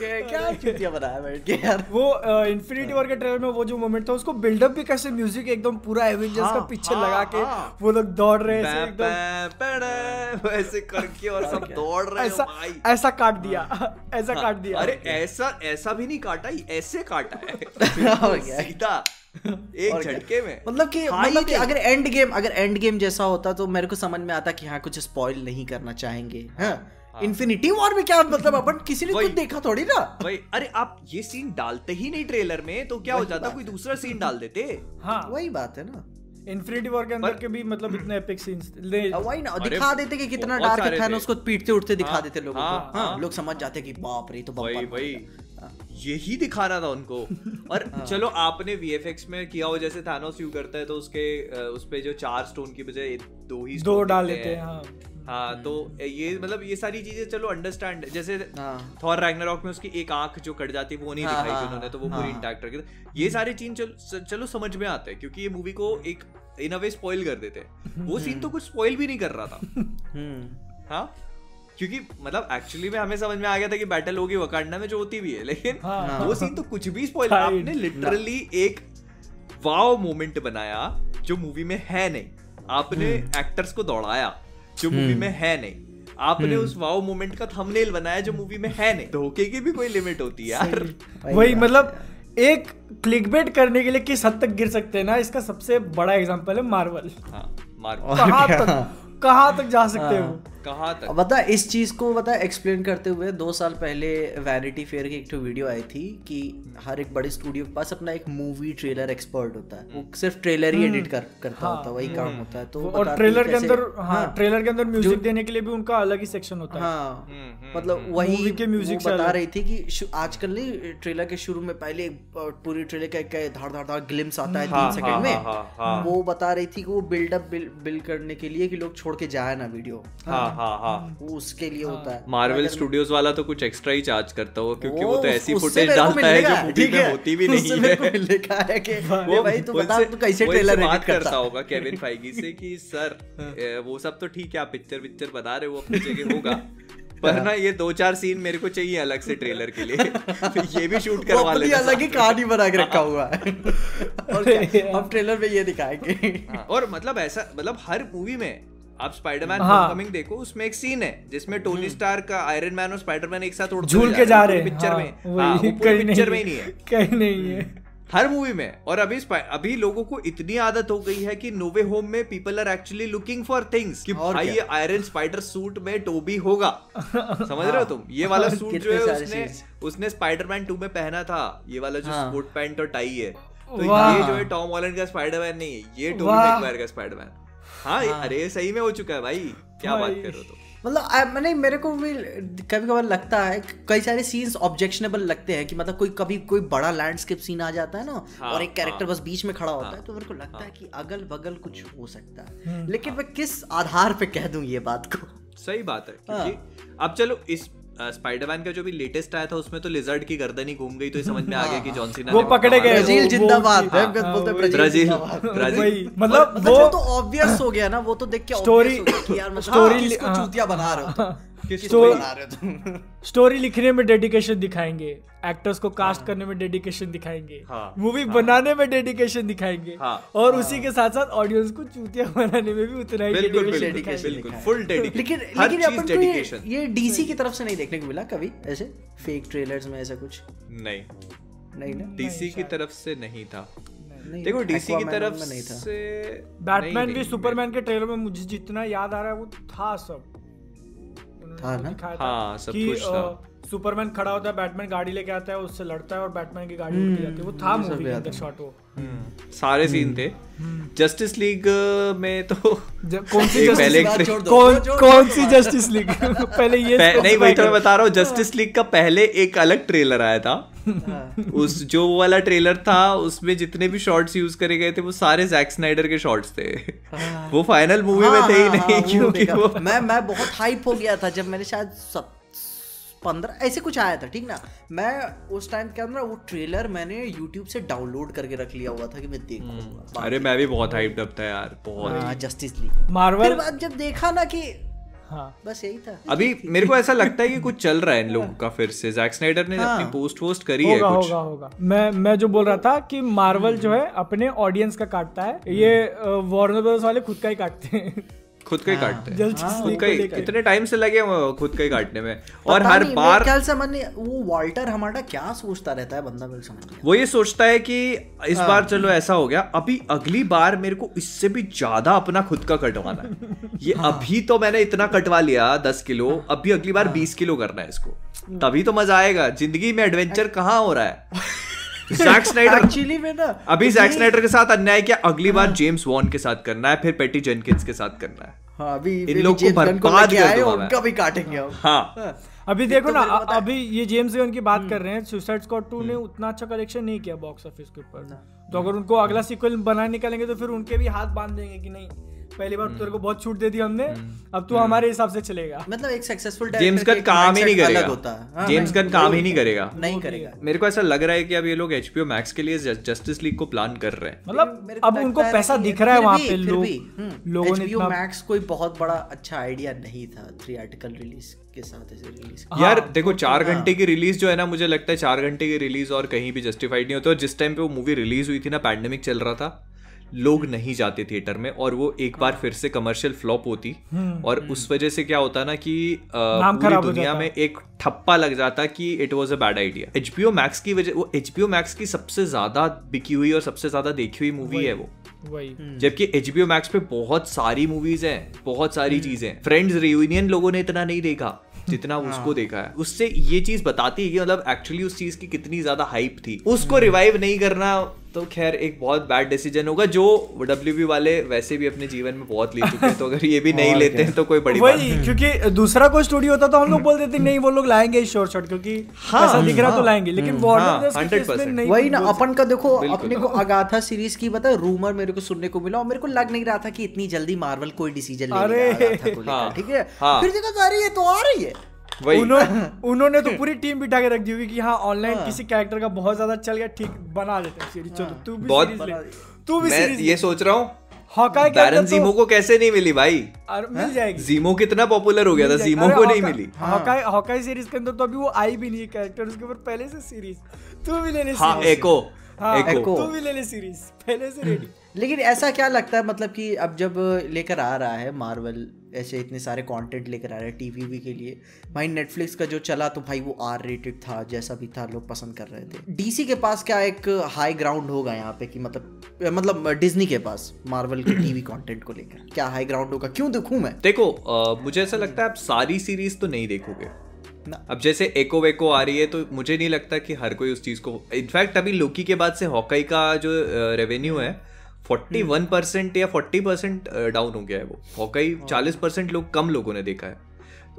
Speaker 3: क्या क्या चुतिया बनाया बैठ के यार।
Speaker 1: वो इन्फिनिटी वॉर के ट्रेलर में वो जो मोमेंट था उसको बिल्डअप भी कैसे म्यूज़िक एकदम पूरा एवेंजर्स का
Speaker 2: हाँ,
Speaker 1: पीछे
Speaker 2: हाँ,
Speaker 1: लगा के
Speaker 2: हाँ।
Speaker 1: वो लोग दौड़ रहे हैं ऐसे एकदम।
Speaker 2: ऐसे करके और सब दौड़ रहे
Speaker 1: ऐसा ऐसा काट दिया ऐसा काट दिया।
Speaker 2: अरे ऐसा ऐसा भी नहीं काटा ऐसे काटा है। सीधा एक झटके में।
Speaker 3: मतलब कि
Speaker 2: हाँ
Speaker 3: मतलब कि अगर एंड गेम अगर एंड गेम जैसा होता तो मेरे को समझ में आता कि हाँ कुछ स्पॉइल नहीं करना चाहेंगे हाँ। इन्फिनिटी वॉर में क्या मतलब अपन किसी ने। कुछ देखा थोड़ी ना?
Speaker 2: भाई अरे आप ये सीन डालते ही नहीं ट्रेलर में तो क्या हो जाता? कोई दूसरा सीन डाल देते?
Speaker 1: हाँ।
Speaker 3: वही बात है ना।
Speaker 1: इन्फिनिटी वॉर के अंदर के भी मतलब इतने एपिक सीन्स
Speaker 3: अब वही ना दिखा देते कि कितना डार्क था ना उसको पीटते उठते दिखा
Speaker 2: हाँ,
Speaker 3: देते लोगों
Speaker 2: हाँ,
Speaker 3: को। हाँ
Speaker 2: हाँ।
Speaker 3: लोग समझ जाते कि बाप रे तो
Speaker 2: वही
Speaker 3: हाँ।
Speaker 2: यही दिखाना था उनको। और चलो आपने वीएफएक्स में किया हो जैसे थानोस यू करता है तो उसके उस पे जो चार स्टोन की बजाय दो ही
Speaker 1: दो डाल देते हैं। हाँ
Speaker 2: हाँ तो ये मतलब ये सारी चीज़ें चलो अंडरस्टैंड जैसे
Speaker 3: हाँ।
Speaker 2: थॉर रैग्नारॉक में उसकी एक आँख जो कट जाती है वो नहीं
Speaker 3: हाँ,
Speaker 2: दिखाई
Speaker 3: हाँ,
Speaker 2: उन्होंने तो वो
Speaker 3: हाँ,
Speaker 2: पूरी
Speaker 3: हाँ।
Speaker 2: इंटैक्ट रखी ये सारे चीज़ चलो चलो समझ में आते हैं क्योंकि ये मूवी को एक इन अ वे स्पॉइल कर देते हैं। वो सीन तो कुछ स्पॉइल भी नहीं कर रहा था।
Speaker 3: हम्म।
Speaker 2: हाँ? क्योंकि मतलब एक्चुअली में हमें समझ में आ गया था कि बैटल होगी वकांडा में जो होती भी है लेकिन
Speaker 1: हाँ।
Speaker 2: वो सीन तो कुछ भी स्पॉइल आपने लिटरली एक वाव मोमेंट बनाया जो मूवी में है नहीं। आपने एक्टर्स को दौड़ाया। जो मूवी में है नहीं। आपने उस वाओ मोमेंट का थंबनेल बनाया जो मूवी में है नहीं। धोखे की भी कोई लिमिट होती है यार
Speaker 3: वही
Speaker 1: मतलब एक क्लिकबेट करने के लिए किस हद तक गिर सकते हैं ना इसका सबसे बड़ा एग्जांपल है मार्वल
Speaker 2: हाँ मार्वल
Speaker 1: कहाँ तक कहाँ तक जा सकते हैं। वो
Speaker 2: कहाँ तक?
Speaker 3: बता इस चीज़ को बता एक्सप्लेन करते हुए दो साल पहले वैनिटी फेयर की एक तो वीडियो आई थी कि हर एक बड़े स्टूडियो के पास अपना एक मूवी ट्रेलर एक्सपर्ट होता है। वो सिर्फ़ ट्रेलर ही एडिट कर करता
Speaker 1: हाँ,
Speaker 3: होता है वही काम होता है। तो
Speaker 1: और ट्रेलर के अंदर हाँ ट्रेलर के अंदर म्यूज़िक देने के लिए भी उनका अलग ही सेक्शन होता है।
Speaker 3: हाँ।
Speaker 2: हम्म, हम्म,
Speaker 3: मतलब वही
Speaker 1: के से
Speaker 3: बता रही थी कि आजकल नहीं ट्रेलर के शुरू में पहले पूरी ट्रेलर का एक धार धार धार ग्लिम्स आता है
Speaker 2: हाँ,
Speaker 3: तीन सेकंड
Speaker 2: हाँ,
Speaker 3: में।
Speaker 2: हाँ, हाँ, हाँ।
Speaker 3: वो बता रही थी कि वो बिल्डअप बिल्ड करने के लिए कि लोग छोड़ के जाए ना वीडियो
Speaker 2: हाँ हाँ हाँ
Speaker 3: वो उसके लिए होता है।
Speaker 2: मार्वल स्टूडियोज वाला तो कुछ एक्स्ट्रा ही चार्ज करता हो क्योंकि वो तो ऐसी फुटेज डालता है जो मूवी में होती भी नहीं है।
Speaker 3: मिलेगा है कि
Speaker 2: वो
Speaker 3: भाई तू बता तू कैसे ट्रेलर
Speaker 2: बात करता? होगा केविन फाइगी से कि सर वो सब तो ठीक है आप पिक्चर पिक्चर बता रहे हो अपनी जगह होगा। पर ना ये दो चार सीन मेरे को चाहिए अलग से ट्रेलर के लिए। तो ये भी शूट करवा लेना
Speaker 3: अलग ही कहानी बना के रखा हुआ है। और हम ट्रेलर में ये दिखाएँगे।
Speaker 2: हाँ, और मतलब ऐसा मतलब हर मूवी में आप स्पाइडरमैन
Speaker 1: हाँ।
Speaker 2: होमकमिंग देखो उसमें एक सीन है जिसमें टोनी स्टार का आयरन मैन और स्पाइडरमैन एक साथ उड़ते
Speaker 1: झूल के जा रहे हैं।
Speaker 2: पिक्चर
Speaker 1: हाँ,
Speaker 2: में
Speaker 1: वही,
Speaker 2: हाँ, पूरी पिक्चर में ही नहीं है।
Speaker 1: कहीं नहीं है।
Speaker 2: हर मूवी में। और अभी अभी लोगों को इतनी आदत हो गई है कि नोवे होम में people are actually looking for things कि भाई ये आयरन स्पाइडर सूट में टोबी होगा। समझ रहे हो तुम? ये वाला सूट जो है उसने। उसने स्पाइडरमैन 2 में पहना था। ये वाला जो
Speaker 3: हाँ।
Speaker 2: स्पोर्ट पैंट और टाई है। तो ये जो है टॉम हॉलैंड का स्पाइडरमैन नहीं है ये टोबी। मैगवायर का स्पाइडरमैन हाँ ये- अरे सही में हो चुका है भाई। क्या बात कर रहे हो तुम?
Speaker 3: मतलब मैंने मेरे को भी कभी कभार लगता है कई सारे सीन्स ऑब्जेक्शनेबल लगते हैं कि मतलब कोई कभी कोई बड़ा लैंडस्केप सीन आ जाता है ना
Speaker 2: हाँ,
Speaker 3: और एक कैरेक्टर
Speaker 2: हाँ।
Speaker 3: बस बीच में खड़ा होता है तो मेरे को लगता हाँ, है कि अगल बगल कुछ हो सकता है। लेकिन मैं किस आधार पे कह दूँ ये बात को?
Speaker 2: सही बात है
Speaker 3: हाँ।
Speaker 2: क्योंकि अब चलो इस स्पाइडरमैन का जो भी लेटेस्ट आया था उसमें तो लिजर्ड की गर्दन ही घूम गई तो ये समझ में आ गया कि जॉन सीना
Speaker 1: वो पकड़े गए
Speaker 3: ब्राज़ील
Speaker 1: वो-
Speaker 3: जिंदाबाद। है,
Speaker 1: हाँ,
Speaker 3: बोलते हैं ब्राज़ील
Speaker 2: ब्राज़ील
Speaker 3: जिंदाबाद।
Speaker 2: ब्राज़ील
Speaker 1: वही मतलब
Speaker 3: मतलब
Speaker 1: वो
Speaker 3: तो ऑब्वियस हो गया ना वो तो देख के स्टोरी हो गया कि यार मतलब
Speaker 1: स्टोरी
Speaker 3: हाँ,
Speaker 1: हाँ।
Speaker 3: चूतिया बना रहे हो हो तुम?
Speaker 1: स्टोरी लिखने में डेडिकेशन दिखाएँगे एक्टर्स को कास्ट करने में डेडिकेशन दिखाएँगे
Speaker 2: हाँ,
Speaker 1: मूवी बनाने में डेडिकेशन दिखाएँगे
Speaker 2: हाँ।
Speaker 1: और उसी के साथ साथ ऑडियंस को चूतिया बनाने में भी उतना ही डेडिकेशन।
Speaker 2: फुल डेडिकेशन
Speaker 3: लेकिन लेकिन अपन को ये, डीसी की तरफ़ से नहीं देखने को मिला कभी ऐसे? फेक ट्रेलर्स में ऐसा कुछ?
Speaker 2: नहीं।
Speaker 3: नहीं ना?
Speaker 2: डीसी की तरफ़ से नहीं था। देखो डीसी की तरफ़
Speaker 3: में नहीं था।
Speaker 2: से
Speaker 1: बैटमैन भी सुपरमैन के ट्रेलर में मुझे जितना याद आ रहा है वो था सब।
Speaker 3: था ना?
Speaker 2: हाँ, सब
Speaker 1: कि,
Speaker 2: कुछ था।
Speaker 1: सुपरमैन खड़ा होता है बैटमैन गाड़ी लेके आता है उससे लड़ता है और बैटमैन की गाड़ी उड़ जाती है। वो था
Speaker 3: हम्म,
Speaker 1: मूवी के
Speaker 3: है।
Speaker 1: शॉट वो।
Speaker 2: सारे सीन थे। जस्टिस लीग में तो
Speaker 1: कौन सी जस्टिस
Speaker 2: पहले
Speaker 1: कौन कौन सी जस्टिस लीग पहले ये
Speaker 2: पह- नहीं वही तो मैं बता रहा हूँ जस्टिस लीग का पहले एक अलग ट्रेलर आया था।
Speaker 3: हाँ।
Speaker 2: उस जो वो वाला ट्रेलर था उसमें जितने भी शॉट्स यूज़ करे गए थे वो सारे जैक स्नाइडर के शॉट्स थे। वो फाइनल मूवी में
Speaker 3: हाँ,
Speaker 2: थे ही
Speaker 3: हाँ,
Speaker 2: नहीं
Speaker 3: हाँ,
Speaker 2: क्योंकि
Speaker 3: मैं मैं बहुत हाइप हो गया था जब मैंने शायद सब पंद्रह ऐसे कुछ आया था ठीक ना? मैं उस टाइम क्या ना वो ट्रेलर मैंने यूट्यूब से डाउनलोड करके रख लिया हुआ था कि मैं देखूँगा।
Speaker 2: अरे मैं भी बहुत हाइप्ड अप था यार बहुत
Speaker 3: जस्टिस लीग
Speaker 1: मार्वल
Speaker 3: फिर बाद जब देखा ना कि
Speaker 1: हाँ।
Speaker 3: बस यही था।
Speaker 2: अभी मेरे को ऐसा लगता है कि कुछ चल रहा है इन लोगों का फिर से। जैक स्नाइडर ने
Speaker 3: हाँ।
Speaker 2: अपनी पोस्ट वोस्ट करी
Speaker 1: होगा, है
Speaker 2: कुछ।
Speaker 1: होगा होगा। मैं मैं जो बोल रहा था कि मार्वल जो है अपने ऑडियंस का काटता है ये वार्नर ब्रदर्स वाले खुद का ही काटते हैं।
Speaker 2: खुद का ही काटते हैं। खुद का ही कितने टाइम से लगे हैं वो खुद का ही काटने में। और हर बार
Speaker 3: ख्याल से मन वो वॉल्टर हमारा क्या सोचता रहता है बंदा मेरे समझ
Speaker 2: वो ये सोचता है कि इस
Speaker 3: हाँ।
Speaker 2: बार चलो ऐसा हो गया अभी अगली बार मेरे को इससे भी ज़्यादा अपना खुद का कटवाना है। ये
Speaker 3: हाँ।
Speaker 2: अभी तो मैंने इतना कटवा लिया दस किलो अभी अगली बार
Speaker 3: हाँ।
Speaker 2: बीस किलो करना है इसको। तभी तो मज़ा आएगा। ज़िंदगी में एडवेंचर कहाँ हो रहा है? जैक स्नाइडर
Speaker 3: एक्चुअली में ना
Speaker 2: अभी जैक स्नाइडर के साथ अन्याय किया अगली बार जेम्स वॉन के साथ करना है फिर पेटी जेनकिंस के साथ करना है।
Speaker 3: हाँ अभी
Speaker 2: इन
Speaker 3: इन
Speaker 2: को बर्बाद कर दूँगा
Speaker 3: उनका भी काटेंगे हम।
Speaker 2: हाँ।
Speaker 1: अभी देखो
Speaker 3: तो
Speaker 1: ना
Speaker 3: है।
Speaker 1: अभी ये जेम्स गन की बात कर रहे हैं सुसाइड स्क्वाड 2 ने उतना अच्छा कलेक्शन नहीं किया बॉक्स ऑफ़िस के ऊपर। तो अगर उनको अगला सीक्वल बनाने निकालेंगे तो फिर उनके भी हाथ बाँध देंगे कि नहीं। पहली बार तेरे को बहुत छूट दे दी हमने अब तू हमारे हिसाब से चलेगा।
Speaker 3: मतलब एक सक्सेसफुल
Speaker 2: जेम्स गन काम ही नहीं करेगा।
Speaker 3: होता। है हाँ,
Speaker 2: जेम्स
Speaker 3: नहीं,
Speaker 2: गन काम ही नहीं करेगा।
Speaker 3: नहीं करेगा।
Speaker 2: मेरे को ऐसा लग रहा है कि अब ये लोग एचपीओ मैक्स के लिए जस्टिस लीग को प्लान कर रहे हैं।
Speaker 1: मतलब अब उनको पैसा दिख रहा है वहाँ पे लोग
Speaker 3: हम्म,
Speaker 1: लोगों ने
Speaker 3: मैक्स कोई बहुत बड़ा अच्छा आइडिया नहीं था थ्री आर्टिकल रिलीज़ के साथ ऐसे रिलीज़
Speaker 2: यार
Speaker 1: हाँ,
Speaker 2: देखो चार
Speaker 3: हाँ।
Speaker 2: घंटे की रिलीज़ जो है ना मुझे लगता है चार घंटे की रिलीज़ और कहीं भी जस्टिफाइड नहीं होती। और जिस टाइम पे वो मूवी रिलीज़ हुई थी ना पैंडेमिक चल रहा था लोग नहीं जाते थिएटर में और वो एक बार फिर से कमर्शियल फ्लॉप होती। और उस वजह से क्या होता ना कि
Speaker 1: हम्म।
Speaker 2: पूरी दुनिया में एक ठप्पा लग जाता कि it was a bad idea HBO Max की वजह वो एचपीओ मैक्स की सबसे ज़्यादा बिकी हुई और सबसे ज़्यादा देखी हुई मूवी है वो।
Speaker 1: जबकि
Speaker 3: एच
Speaker 2: जबकि एचबीओ मैक्स पे बहुत सारी मूवीज़ हैं बहुत सारी चीज़ें। फ्रेंड्स रियूनियन लोगों ने इतना नहीं देखा जितना उसको देखा है। उससे ये चीज़ बताती है कि मतलब एक्चुअली उस चीज़ की कितनी ज़्यादा हाइप थी। उसको रिवाइव नहीं करना तो खैर एक बहुत बैड डिसीज़न होगा जो डब्ल्यू वाले वैसे भी अपने जीवन में बहुत ले चुके हैं तो अगर ये भी नहीं लेते हैं तो कोई बड़ी बात
Speaker 1: वही
Speaker 2: नहीं।
Speaker 1: क्योंकि दूसरा कोई स्टूडियो होता तो हम लोग बोल देते नहीं वो लोग लाएँगे शॉर्ट शॉट क्योंकि
Speaker 2: हाँ,
Speaker 1: दिख रहा तो
Speaker 2: हाँ,
Speaker 1: लाएँगे लेकिन
Speaker 2: हाँ,
Speaker 1: वार्नर ब्रदर्स के केस में
Speaker 2: 100%
Speaker 1: नहीं
Speaker 3: वही ना अपन का देखो अपने को अगाथा सीरीज़ की बता रूमर मेरे को सुनने को मिला और मेरे को लग नहीं रहा था कि इतनी जल्दी मार्वल कोई डिसीज़न ले
Speaker 2: हाँ,
Speaker 3: ठीक है?
Speaker 2: हाँ।
Speaker 3: फिर देखा अरे ये तो आ रही है।
Speaker 2: वही।
Speaker 1: उन्होंने उन्होंने तो पूरी टीम बिठा के रख दी होगी कि हाँ ऑनलाइन
Speaker 3: हाँ।
Speaker 1: किसी कैरेक्टर का बहुत ज़्यादा चल गया ठीक बना लेते हैं सीरीज़ चलो तू भी
Speaker 2: बहुत-
Speaker 1: सीरीज़ तू भी
Speaker 2: मैं ये सोच रहा हूँ
Speaker 1: हॉकाई
Speaker 2: बैरन जीमो
Speaker 1: तो
Speaker 2: को कैसे नहीं मिली भाई?
Speaker 1: मिल जाएगी।
Speaker 2: जीमो कितना पॉपुलर हो गया था जीमो को नहीं मिली।
Speaker 1: हॉकाई हॉकाई सीरीज़ के अंदर तो अभी वो आई भी नहीं है कैरेक्टर उसके ऊपर पहले से सीरीज़ तू भी ले ले
Speaker 2: हाँ एको
Speaker 1: हाँ
Speaker 2: एको।
Speaker 1: तू भी ले ले सीरीज़ पहले से रेडी
Speaker 3: लेकिन ऐसा क्या लगता है मतलब कि अब जब लेकर आ रहा है मार्वल ऐसे इतने सारे कंटेंट लेकर आ रहा है टीवी के लिए। भाई नेटफ्लिक्स का जो चला तो भाई वो आर रेटेड था जैसा भी था लोग पसंद कर रहे थे। डीसी के पास क्या एक हाई ग्राउंड होगा यहाँ पे कि मतलब मतलब डिज्नी के पास मार्वल के टीवी कंटेंट को लेकर। क्या हाई ग्राउंड होगा? क्यों देखूँ मैं?
Speaker 2: देखो अ, मुझे ऐसा लगता है आप सारी सीरीज़ तो नहीं देखोगे।
Speaker 3: ना।
Speaker 2: अब जैसे एको वेको आ रही है तो मुझे नहीं लगता कि हर कोई उस चीज़ को इनफैक्ट अभी लोकी के बाद से हॉकाई का जो रेवेन्यू है फोर्टी वन परसेंट या फोर्टी परसेंट डाउन हो गया है वो। हॉकाई चालीस परसेंट लोग कम लोगों ने देखा है।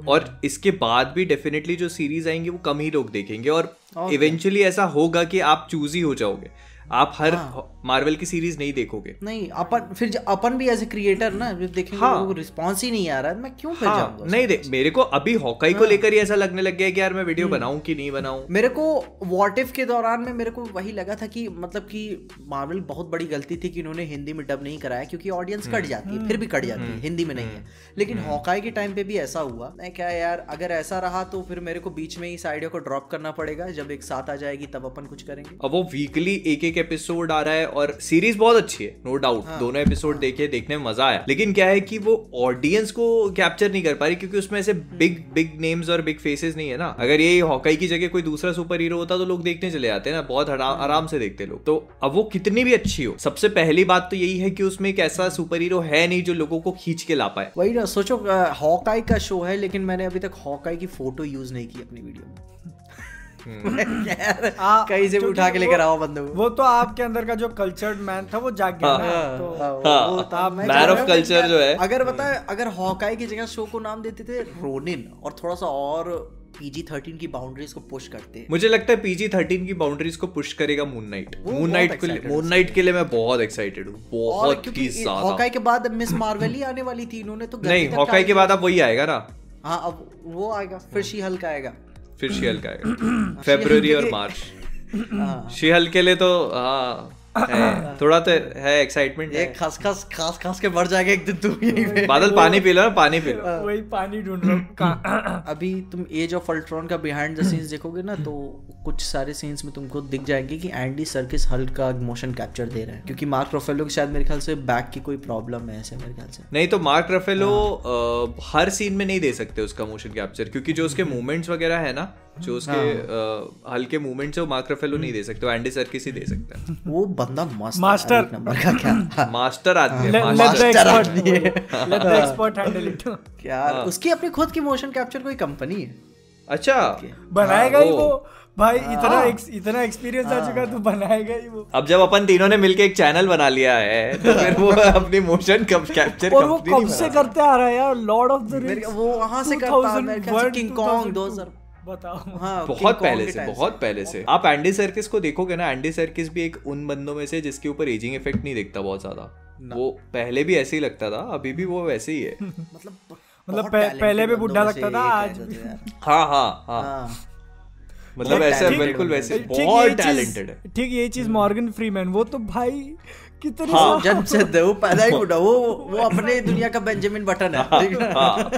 Speaker 2: और इसके बाद भी डेफिनेटली जो सीरीज़ आएँगी वो कम ही लोग देखेंगे। और
Speaker 3: और
Speaker 2: इवेंचुअली ऐसा होगा कि आप चूज़ ही हो जाओगे। आप हर
Speaker 3: हाँ।
Speaker 2: मार्वल की सीरीज़ नहीं देखोगे।
Speaker 3: नहीं अपन फिर अपन भी एज ए क्रिएटर ना देखेंगे
Speaker 2: हाँ।
Speaker 3: रिस्पॉन्स ही नहीं आ रहा है मैं क्यों फिर
Speaker 2: हाँ
Speaker 3: जाऊँगा
Speaker 2: नहीं देख मेरे को अभी हॉकाई हाँ, को लेकर ही ऐसा लगने लग गया कि यार मैं वीडियो बनाऊँ कि नहीं बनाऊँ।
Speaker 3: मेरे को वॉट इफ़ के दौरान में मेरे को वही लगा था कि मतलब कि मार्वल बहुत बड़ी गलती थी कि इन्होंने हिंदी में डब नहीं कराया क्योंकि ऑडियंस कट जाती है फिर भी कट जाती है हिंदी में नहीं है। लेकिन हॉकाई के टाइम पे भी ऐसा हुआ। मैं क्या यार अगर ऐसा रहा तो फिर मेरे को बीच में इस आइडिया को ड्रॉप करना पड़ेगा जब एक साथ आ जाएगी तब अपन कुछ करेंगे।
Speaker 2: अब वो वीकली एक एक एपिसोड आ रहा है और सीरीज़ बहुत अच्छी है नो डाउट हाँ, दोनों एपिसोड हाँ, देखे देखने में मज़ा आया. लेकिन क्या है कि वो ऑडियंस को कैप्चर नहीं कर पा रही क्योंकि उसमें ऐसे बिग बिग नेम्स और बिग फेसेस नहीं है ना. अगर ये हॉकाई की जगह कोई दूसरा सुपर हीरो होता तो लोग देखने चले जाते हैं ना बहुत आराम आराम से देखते लोग. तो अब वो कितनी भी अच्छी हो सबसे पहली बात तो यही है कि उसमें एक ऐसा सुपर हीरो है नहीं जो लोगों को खींच के ला पाए.
Speaker 3: वही ना सोचो हॉकाई का शो है लेकिन मैंने अभी तक हॉकाई की फ़ोटो यूज़ नहीं की अपनी वीडियो में. कहीं से भी उठा के लेकर आओ बंदे।
Speaker 1: वो तो आपके अंदर का जो कल्चर्ड मैन था वो जाग गया ना तो
Speaker 2: हाँ,
Speaker 3: वो था, मैं
Speaker 2: man
Speaker 3: कह
Speaker 2: of
Speaker 3: रहा हूँ
Speaker 2: culture
Speaker 3: कि
Speaker 2: जो है।
Speaker 3: अगर बताए अगर हॉकाई की जगह शो को नाम देते थे रोनिन और थोड़ा सा और पीजी थर्टीन की बाउंड्रीज को पुश करते।
Speaker 2: हैं मुझे लगता है पीजी थर्टीन की बाउंड्रीज को पुश करेगा मून नाइट मून नाइट के लिए मून नाइट के लिए मैं बहुत एक्साइटेड हूँ। बहुत ही ज़्यादा।
Speaker 3: हॉकाई के बाद मिस मार्वल ही आने वाली थी इन्होंने तो
Speaker 2: नहीं हॉकाई के बाद अब वही आएगा ना।
Speaker 3: हाँ अब वो आएगा फिर शी हल्क आएगा।
Speaker 2: फिर शीहल का आएगा। फेब्रुवरी और मार्च।
Speaker 3: शीहल
Speaker 2: शिहल के लिए तो हाँ। है, थोड़ा तो है एक्साइटमेंट
Speaker 3: ये खस खस खास खास के मर जाएगा एक दिन तुम यहीं पे।
Speaker 2: बादल पानी पी लो पानी पी लो।
Speaker 1: वही पानी ढूंढ रहा
Speaker 3: अभी तुम एज ऑफ़ अल्ट्रॉन का बिहाइंड द सीन्स देखोगे ना तो कुछ सारे सीन्स में तुमको दिख जाएँगे कि एंडी सर्किस हल्क का मोशन कैप्चर दे रहे हैं। क्योंकि मार्क रफेलो के शायद मेरे ख्याल से बैक की कोई प्रॉब्लम है ऐसे मेरे ख्याल से।
Speaker 2: नहीं तो मार्क रफेलो
Speaker 3: हाँ।
Speaker 2: हर सीन में नहीं दे सकते उसका मोशन कैप्चर क्योंकि जो उसके मूवमेंट्स वगैरह है ना जो उसके
Speaker 3: हाँ।
Speaker 2: हल्के मूवमेंट से वो मार्क रफेलो नहीं दे सकते वो एंडी सर्किस ही दे सकता है
Speaker 3: वो बंदा मस्त
Speaker 1: मास्टर।
Speaker 3: नंबर का क्या
Speaker 2: मास्टर आदमी है मास्टर
Speaker 1: the
Speaker 3: मास्टर
Speaker 1: expert-
Speaker 3: आदमी है।
Speaker 1: let the expert handle it.
Speaker 3: क्या
Speaker 2: हाँ।
Speaker 3: उसकी अपनी खुद की मोशन कैप्चर कोई कंपनी है
Speaker 2: अच्छा
Speaker 1: बनाएगा ही
Speaker 2: वो।
Speaker 1: वो भाई इतना
Speaker 3: हाँ।
Speaker 1: ex- इतना एक्सपीरियंस आ चुका है तो बनाएगा ही वो
Speaker 2: अब जब अपन तीनों ने मिलके एक चैनल बना लिया है तो फिर वो अपनी मोशन कब कैप्चर
Speaker 1: और वो कब से करते आ रहा है यार लॉर्ड ऑफ़ द
Speaker 3: मेरे वो वहाँ से करता है किंग कॉन्ग 2000
Speaker 1: बताओ।
Speaker 3: हाँ
Speaker 2: बहुत पहले से बहुत पहले से। आप एंडी सर्किस को देखोगे ना एंडी सर्किस भी एक उन बंदों में से जिसके ऊपर एजिंग इफ़ेक्ट नहीं दिखता बहुत ज़्यादा। वो पहले भी ऐसे ही लगता था अभी भी वो वैसे ही है।
Speaker 3: मतलब
Speaker 1: मतलब पहले भी बुढ़ा लगता था, आज।
Speaker 3: तो।
Speaker 2: हाँ हाँ हाँ।
Speaker 3: हाँ।
Speaker 2: मतलब ऐसे बिल्कुल वैसे बहुत टैलेंटेड है।
Speaker 1: ठीक ये चीज़ मॉर्गन फ्रीमैन वो तो भाई कितने
Speaker 2: हाँ,
Speaker 1: साल-
Speaker 3: जन्म से दे वो पैदा ही बुढ़ा वो वो अपने दुनिया का बेंजामिन बटन है। है?
Speaker 2: हाँ।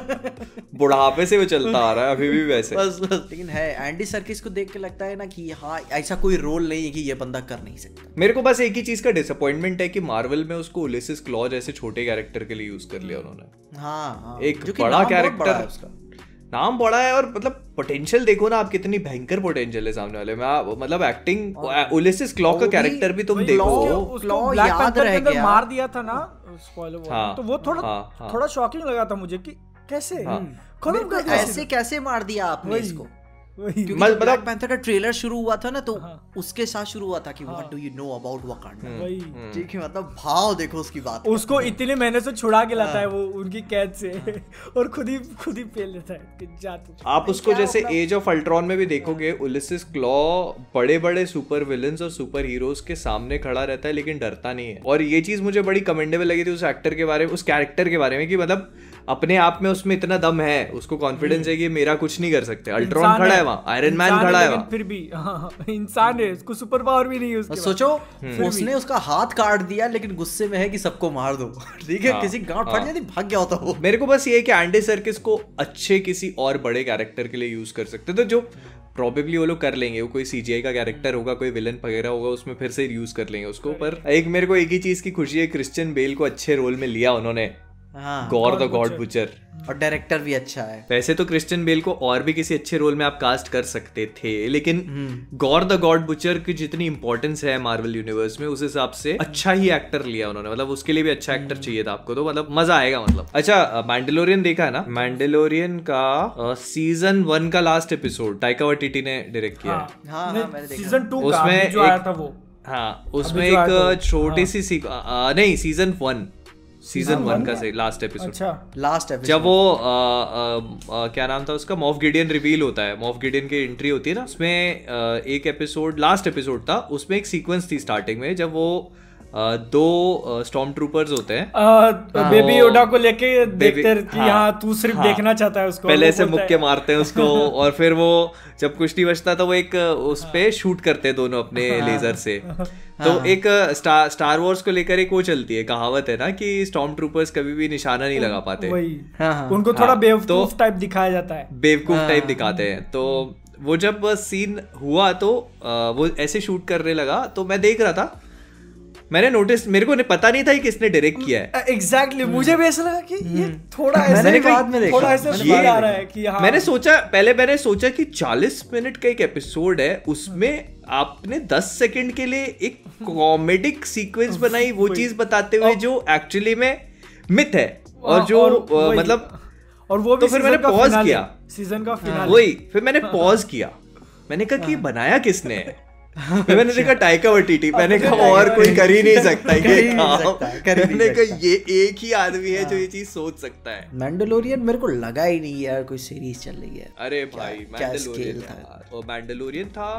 Speaker 2: बुढ़ापे से वो चलता आ रहा है अभी भी वैसे।
Speaker 3: बस बस लेकिन है एंडी सर्किस को देख के लगता है ना कि हाँ ऐसा कोई रोल नहीं है कि ये बंदा कर नहीं सकता।
Speaker 2: मेरे को बस एक ही चीज़ का डिसअपॉइंटमेंट है कि मार्वल में उसको उलिसिस क्लॉ जैसे छोटे कैरेक्टर के लिए यूज़ कर लिया उन्होंने।
Speaker 3: हाँ हाँ
Speaker 2: एक बड़ा कैरेक्टर नाम बड़ा है और मतलब पोटेंशियल देखो ना आप कितनी भयंकर पोटेंशियल है सामने वाले में। आप मतलब एक्टिंग ओलिसिस क्लॉ का कैरेक्टर भी तुम देखो।
Speaker 1: Black
Speaker 3: याद रह गया।
Speaker 1: मार दिया था ना स्पॉइलर
Speaker 2: हाँ,
Speaker 1: तो वो थोड़ा
Speaker 2: हाँ, हाँ।
Speaker 1: थोड़ा शॉकिंग लगा था मुझे कि कैसे?
Speaker 2: हाँ।
Speaker 1: खत्म कर दिया
Speaker 3: ऐसे कैसे मार दिया आपने इसको?
Speaker 2: मतलब-
Speaker 3: ब्लैक पैंथर का ट्रेलर शुरू हुआ था ना तो
Speaker 1: हाँ।
Speaker 3: उसके साथ शुरू हुआ था कि what do you know about Wakanda ठीक है मतलब भाव देखो उसकी बात
Speaker 1: उसको इतने महीने से छुड़ा के लाता है।
Speaker 3: हाँ।
Speaker 1: वो उनकी कैद से। और खुद ही खुद ही फेल लेता है कि जा तू।
Speaker 2: आप उसको जैसे एज ऑफ़ अल्ट्रॉन में भी देखोगे उलिसिस क्लॉ बड़े बड़े सुपर विलन्स और सुपर हीरोज के सामने खड़ा रहता है लेकिन डरता नहीं है। और ये चीज़ मुझे बड़ी कमेंडेबल लगी थी उस एक्टर के बारे में उस कैरेक्टर के बारे में कि मतलब अपने आप में उसमें इतना दम है उसको कॉन्फिडेंस है कि मेरा कुछ नहीं कर सकते। अल्ट्रॉन खड़ा है वहाँ आयरन मैन खड़ा है
Speaker 1: फिर भी हाँ, इंसान है उसको सुपर पावर भी नहीं है उसके
Speaker 3: सोचो
Speaker 2: हम्म।
Speaker 3: उसने उसका हाथ काट दिया लेकिन गुस्से में है कि सबको मार दो। ठीक है
Speaker 2: हाँ,
Speaker 3: किसी गांठ
Speaker 2: हाँ।
Speaker 3: फट जाती भाग गया होता वो।
Speaker 2: मेरे को बस ये है कि एंडी सर्किस को अच्छे किसी और बड़े कैरेक्टर के लिए यूज़ कर सकते तो जो प्रॉबेबली वो लोग कर लेंगे वो कोई सीजीआई का कैरेक्टर होगा कोई विलन वगैरह होगा उसमें फिर से यूज़ कर लेंगे उसको। पर एक मेरे को एक ही चीज़ की खुशी है क्रिश्चियन बेल को अच्छे रोल में लिया उन्होंने।
Speaker 3: हाँ
Speaker 2: गॉर द गॉड बुचर
Speaker 3: और डायरेक्टर भी अच्छा है
Speaker 2: वैसे तो क्रिस्टियन बेल को और भी किसी अच्छे रोल में आप कास्ट कर सकते थे लेकिन
Speaker 3: हम्म।
Speaker 2: गॉर द गॉड बुचर की जितनी इंपॉर्टेंस है मार्वल यूनिवर्स में उस हिसाब से अच्छा ही एक्टर लिया उन्होंने मतलब उसके लिए भी अच्छा एक्टर
Speaker 3: हम्म।
Speaker 2: चाहिए था आपको तो मतलब मज़ा आएगा मतलब अच्छा मैंडलोरियन देखा है ना मैंडलोरियन का सीज़न वन का लास्ट एपिसोड टाइका वाटिटी ने डायरेक्ट किया है
Speaker 3: हाँ, हाँ।
Speaker 1: सीज़न टू
Speaker 2: उसमें हाँ उसमें। एक छोटी
Speaker 1: हाँ।
Speaker 2: सी नहीं सीज़न वन सीज़न वन का से लास्ट एपिसोड
Speaker 1: अच्छा।
Speaker 3: लास्ट एपिसोड
Speaker 2: जब वो आ, आ, आ, क्या नाम था उसका? मॉफ गिडियन रिवील होता है। मॉफ गिडियन की एंट्री होती है ना उसमें आ, एक एपिसोड लास्ट एपिसोड था उसमें एक सीक्वेंस थी स्टार्टिंग में जब वो आ, दो स्टॉर्म ट्रूपर्स होते हैं।
Speaker 1: बेबी योडा को लेके देखते कि
Speaker 2: हाँ,
Speaker 1: हाँ तू सिर्फ़
Speaker 2: हाँ।
Speaker 1: देखना चाहता है उसको
Speaker 2: पहले से मुक्के
Speaker 1: है,
Speaker 2: मारते हैं उसको और फिर वो जब कुछ नहीं बचता तो वो एक उस पे शूट करते हैं दोनों अपने लेजर से। तो एक स्टार स्टार वॉर्स को लेकर एक वो चलती है कहावत है ना कि स्टॉर्म ट्रूपर्स कभी भी निशाना नहीं लगा पाते।
Speaker 1: वही।
Speaker 3: हाँ, हाँ।
Speaker 1: उनको थोड़ा
Speaker 2: हाँ,
Speaker 1: बेवकूफ़
Speaker 2: तो-
Speaker 1: टाइप दिखाया जाता है।
Speaker 2: बेवकूफ़ टाइप दिखाते हैं। तो वो जब सीन हुआ तो वो ऐसे शूट करने लगा तो मैं देख रहा था। मैंने नोटिस मेरे को नहीं पता नहीं था कि किसने डायरेक्ट किया है।
Speaker 1: एग्जैक्टली exactly, मुझे भी ऐसा लगा कि ये थोड़ा
Speaker 3: मैंने
Speaker 1: ऐसे
Speaker 3: भी बाद में देखा।
Speaker 1: थोड़ा ऐसे
Speaker 3: मैंने बाद
Speaker 1: आ रहा है कि हाँ।
Speaker 2: मैंने सोचा पहले मैंने सोचा कि 40 मिनट का एक एपिसोड है उसमें आपने 10 सेकंड के लिए एक कॉमेडिक सीक्वेंस बनाई वो चीज़ बताते हुए जो एक्चुअली में मिथ है और जो अ, मतलब
Speaker 1: और वो भी
Speaker 2: तो फिर मैंने pause किया।
Speaker 1: सीज़न का फिनाले
Speaker 2: वही फिर मैंने पॉज किया। मैंने कहा कि बनाया किसने? मैंने देखा टाइका वटीटी मैंने कहा और कोई कर ही नहीं सकता ये
Speaker 3: ही ही
Speaker 2: मैंने कहा ये एक ही आदमी है जो ये चीज़ सोच सकता है।
Speaker 3: मैंडलोरियन मेरे को लगा ही नहीं यार कोई सीरीज़ चल रही है।
Speaker 2: अरे भाई मैंडलोरियन?
Speaker 3: था
Speaker 2: और मैंडलोरियन था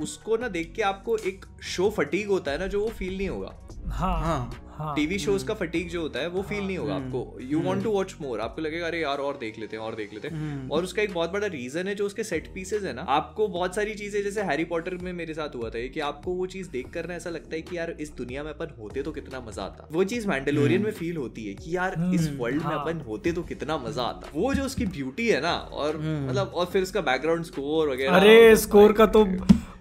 Speaker 2: उसको ना देख के आपको एक शो फटीक होता है ना जो वो फील नहीं होगा।
Speaker 1: हाँ
Speaker 3: हाँ।
Speaker 1: हाँ।
Speaker 2: टीवी शोज़ का फटीक जो होता है वो फील नहीं होगा आपको। You want to watch more आपको लगेगा अरे यार और देख लेते हैं और देख लेते हैं। और उसका एक बहुत बड़ा रीजन है जो उसके सेट पीसेज है ना आपको बहुत सारी चीज़ें जैसे हैरी पॉटर में मेरे साथ हुआ था कि आपको वो चीज़ देख कर ना ऐसा लगता है कि यार इस दुनिया में अपन होते तो कितना मज़ा आता। वो चीज़ मैंडलोरियन में फील होती है कि यार इस वर्ल्ड में अपन होते तो कितना मज़ा आता। वो जो उसकी ब्यूटी है ना और मतलब और फिर उसका बैकग्राउंड स्कोर वगैरह
Speaker 1: अरे स्कोर का तो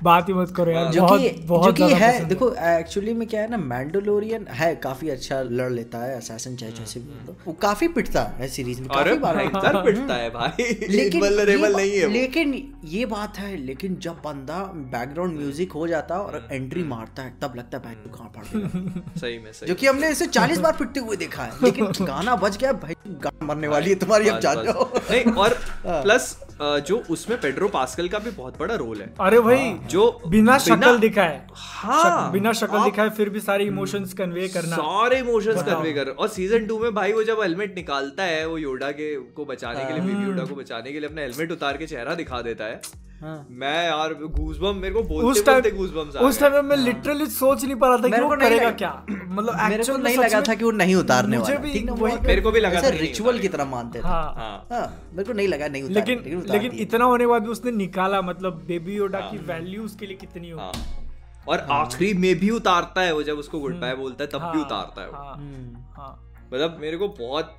Speaker 1: बात ही मत करो यार
Speaker 3: जो
Speaker 1: बहुत
Speaker 3: कि जो कि है देखो एक्चुअली में क्या है ना मैंडोलोरियन है काफ़ी अच्छा लड़ लेता है असैसिन चाहे जैसे भी हो वो काफ़ी पिटता है सीरीज़ में काफ़ी बार।
Speaker 2: भाई
Speaker 3: पिटता है।
Speaker 2: पिटता है भाई।
Speaker 3: लेकिन
Speaker 2: नहीं है
Speaker 3: लेकिन ये बात है लेकिन जब बंदा बैकग्राउंड म्यूज़िक हो जाता है
Speaker 2: हम्म,
Speaker 3: और एंट्री मारता है तब लगता है भाई तू कहाँ पड़ गया
Speaker 2: सही में सही
Speaker 3: जो कि हमने इसे चालीस बार पिटते हुए देखा है लेकिन गाना बज गया भाई गाना मरने वाली है तुम्हारी अब जान जाओ
Speaker 2: नहीं और
Speaker 3: हाँ।
Speaker 2: प्लस जो उसमें पेड्रो पास्कल का भी बहुत बड़ा रोल है।
Speaker 1: अरे भाई
Speaker 3: हाँ।
Speaker 2: जो
Speaker 1: बिना शक्ल दिखाए।
Speaker 2: हाँ
Speaker 1: बिना शक्ल दिखाए फिर भी सारे इमोशंस कन्वे करना
Speaker 2: सारे इमोशंस कन्वे कर और सीज़न टू में भाई वो जब हेलमेट निकालता है वो योडा के को बचाने के लिए बेबी योडा को बचाने के लिए अपना हेलमेट उतार के चेहरा दिखा देता है।
Speaker 3: हाँ।
Speaker 2: मैं यार गूजबम मेरे को बोलते
Speaker 1: उस टाइम
Speaker 2: गूजबम्स
Speaker 1: उस टाइम में लिटरली सोच नहीं पा रहा था कि वो करेगा क्या। मतलब
Speaker 3: मेरे को नहीं लगा था कि वो नहीं उतारने वाला। ठीक ना
Speaker 1: वही-
Speaker 2: मेरे को भी लगा था
Speaker 3: रिचुअल की तरह मानते थे।
Speaker 1: हाँ।
Speaker 2: हाँ।
Speaker 3: हाँ मेरे को नहीं लगा नहीं उतार
Speaker 1: लेकिन
Speaker 3: लेकिन।
Speaker 1: इतना होने के बाद भी उसने निकाला मतलब बेबी योडा की वैल्यू उसके लिए कितनी हो
Speaker 2: हाँ। और आखिरी में भी उतारता है वो जब उसको गुड बाय बोलता है तब हाँ, भी उतारता है वो।
Speaker 1: हाँ,
Speaker 3: हम्म।
Speaker 1: हाँ।
Speaker 2: मतलब मेरे को बहुत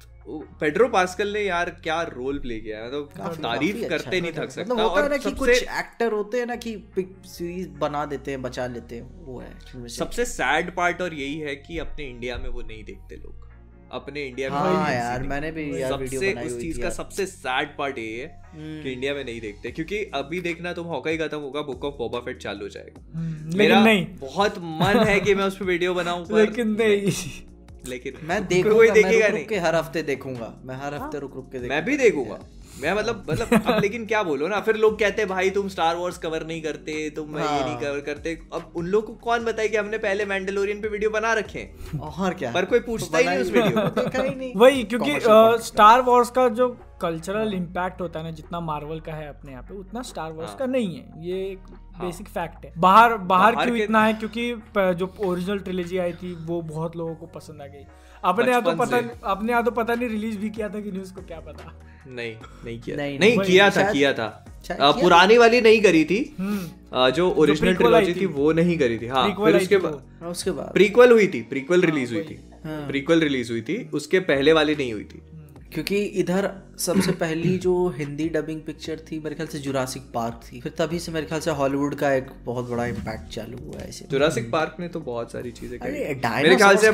Speaker 2: पेड्रो पास्कल ने यार क्या रोल प्ले किया है? मतलब
Speaker 3: काफी-
Speaker 2: तारीफ़ करते
Speaker 3: अच्छा
Speaker 2: नहीं थक
Speaker 3: मतलब
Speaker 2: सकता
Speaker 3: होता है
Speaker 2: और
Speaker 3: ना कि कुछ एक्टर होते हैं ना कि सीरीज़ बना देते हैं बचा लेते हैं वो है
Speaker 2: सबसे सैड पार्ट और यही है कि अपने इंडिया में वो नहीं देखते लोग। अपने इंडिया में
Speaker 3: हाँ यार मैंने भी यार वीडियो
Speaker 2: सबसे
Speaker 3: बनाई
Speaker 2: उस चीज़ का सबसे सैड पार्ट ये है
Speaker 3: हम्म।
Speaker 2: कि इंडिया में नहीं देखते क्योंकि अभी देखना तुम मौका ही खत्म होगा बुक ऑफ़ बोबा फेट चालू हो जाएगा।
Speaker 1: हम्म,
Speaker 2: मेरा
Speaker 1: नहीं।
Speaker 2: बहुत मन है कि मैं उस पर वीडियो बनाऊँ
Speaker 1: लेकिन नहीं।
Speaker 2: लेकिन
Speaker 3: मैं देखूँगा मैं
Speaker 2: देखेगा
Speaker 3: रुक
Speaker 2: नहीं।
Speaker 3: रुक के हर हफ़्ते देखूँगा मैं हर हफ़्ते रुक रुक के देखूँगा
Speaker 2: मैं भी देखूँगा। मैं मतलब मतलब अब लेकिन क्या बोलो ना फिर लोग कहते हैं भाई तुम स्टार वॉर्स कवर नहीं करते तुम हाँ। ये
Speaker 3: हाँ।
Speaker 2: नहीं कवर करते। अब उन लोग को कौन बताए कि हमने पहले मैंडलोरियन पे वीडियो बना रखे हैं?
Speaker 3: और क्या?
Speaker 2: पर कोई पूछता तो ही नहीं उस वीडियो को।
Speaker 3: देखा नहीं।
Speaker 1: वही क्योंकि स्टार वॉर्स का जो कल्चरल इम्पैक्ट होता है ना जितना मार्वल का है अपने यहाँ पे उतना स्टार वॉर्स का नहीं है। ये एक बेसिक फैक्ट है। बाहर बाहर
Speaker 2: बाहर
Speaker 1: क्यों इतना है? क्योंकि जो ओरिजिनल ट्रिलॉजी आई थी वो बहुत लोगों को पसंद आ गई। अपने यहाँ तो पता अपने यहाँ तो पता नहीं रिलीज़ भी किया था कि न्यूज़ को क्या पता।
Speaker 2: नहीं नहीं किया
Speaker 3: नहीं,
Speaker 2: नहीं किया था किया था।
Speaker 3: आ,
Speaker 2: पुरानी वाली नहीं करी थी। आ, जो ओरिजिनल ट्रिलॉजी
Speaker 1: थी।
Speaker 2: वो नहीं करी थी। हाँ फिर उसके बाद
Speaker 3: हाँ, उसके बाद।
Speaker 2: प्रीक्वल हुई थी प्रीक्वल रिलीज़ हुई थी।
Speaker 3: हाँ।
Speaker 2: प्रीक्वल रिलीज़ हुई थी उसके पहले वाली नहीं हुई थी।
Speaker 3: क्योंकि इधर सबसे पहली जो हिंदी डबिंग पिक्चर थी मेरे ख्याल से जुरासिक पार्क थी। फिर तभी से मेरे ख्याल से हॉलीवुड का एक बहुत बड़ा इम्पैक्ट चालू हुआ है ऐसे
Speaker 2: जुरासिक पार्क ने तो बहुत सारी चीज़ें मेरे ख्याल से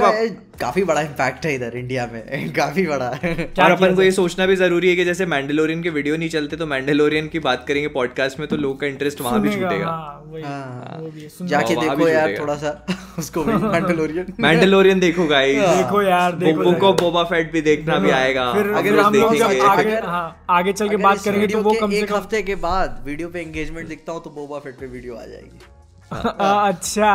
Speaker 3: काफ़ी बड़ा इम्पैक्ट है इधर इंडिया में। काफ़ी बड़ा। है
Speaker 2: और अपन को ये सोचना भी ज़रूरी है कि जैसे मैंडलोरियन के वीडियो नहीं चलते तो मैंडलोरियन की बात करेंगे पॉडकास्ट में तो लोग का इंटरेस्ट वहाँ भी छूटेगा।
Speaker 1: हाँ, वही,
Speaker 3: हाँ। जाके देखो यार थोड़ा सा उसको भी मैंडलोरियन
Speaker 2: मैंडलोरियन देखो गाइस
Speaker 1: देखो यार देखो
Speaker 2: बुक ऑफ़ बोबा फेट भी देखना भी आएगा।
Speaker 3: अगर
Speaker 1: हम लोग
Speaker 2: देखेंगे।
Speaker 1: आगे हाँ आगे चल के बात करेंगे तो वो कम से
Speaker 3: एक
Speaker 1: कम
Speaker 3: हफ़्ते के बाद वीडियो पे एंगेजमेंट दिखता हूँ तो बोबा फेट पे वीडियो आ जाएगी।
Speaker 1: अच्छा।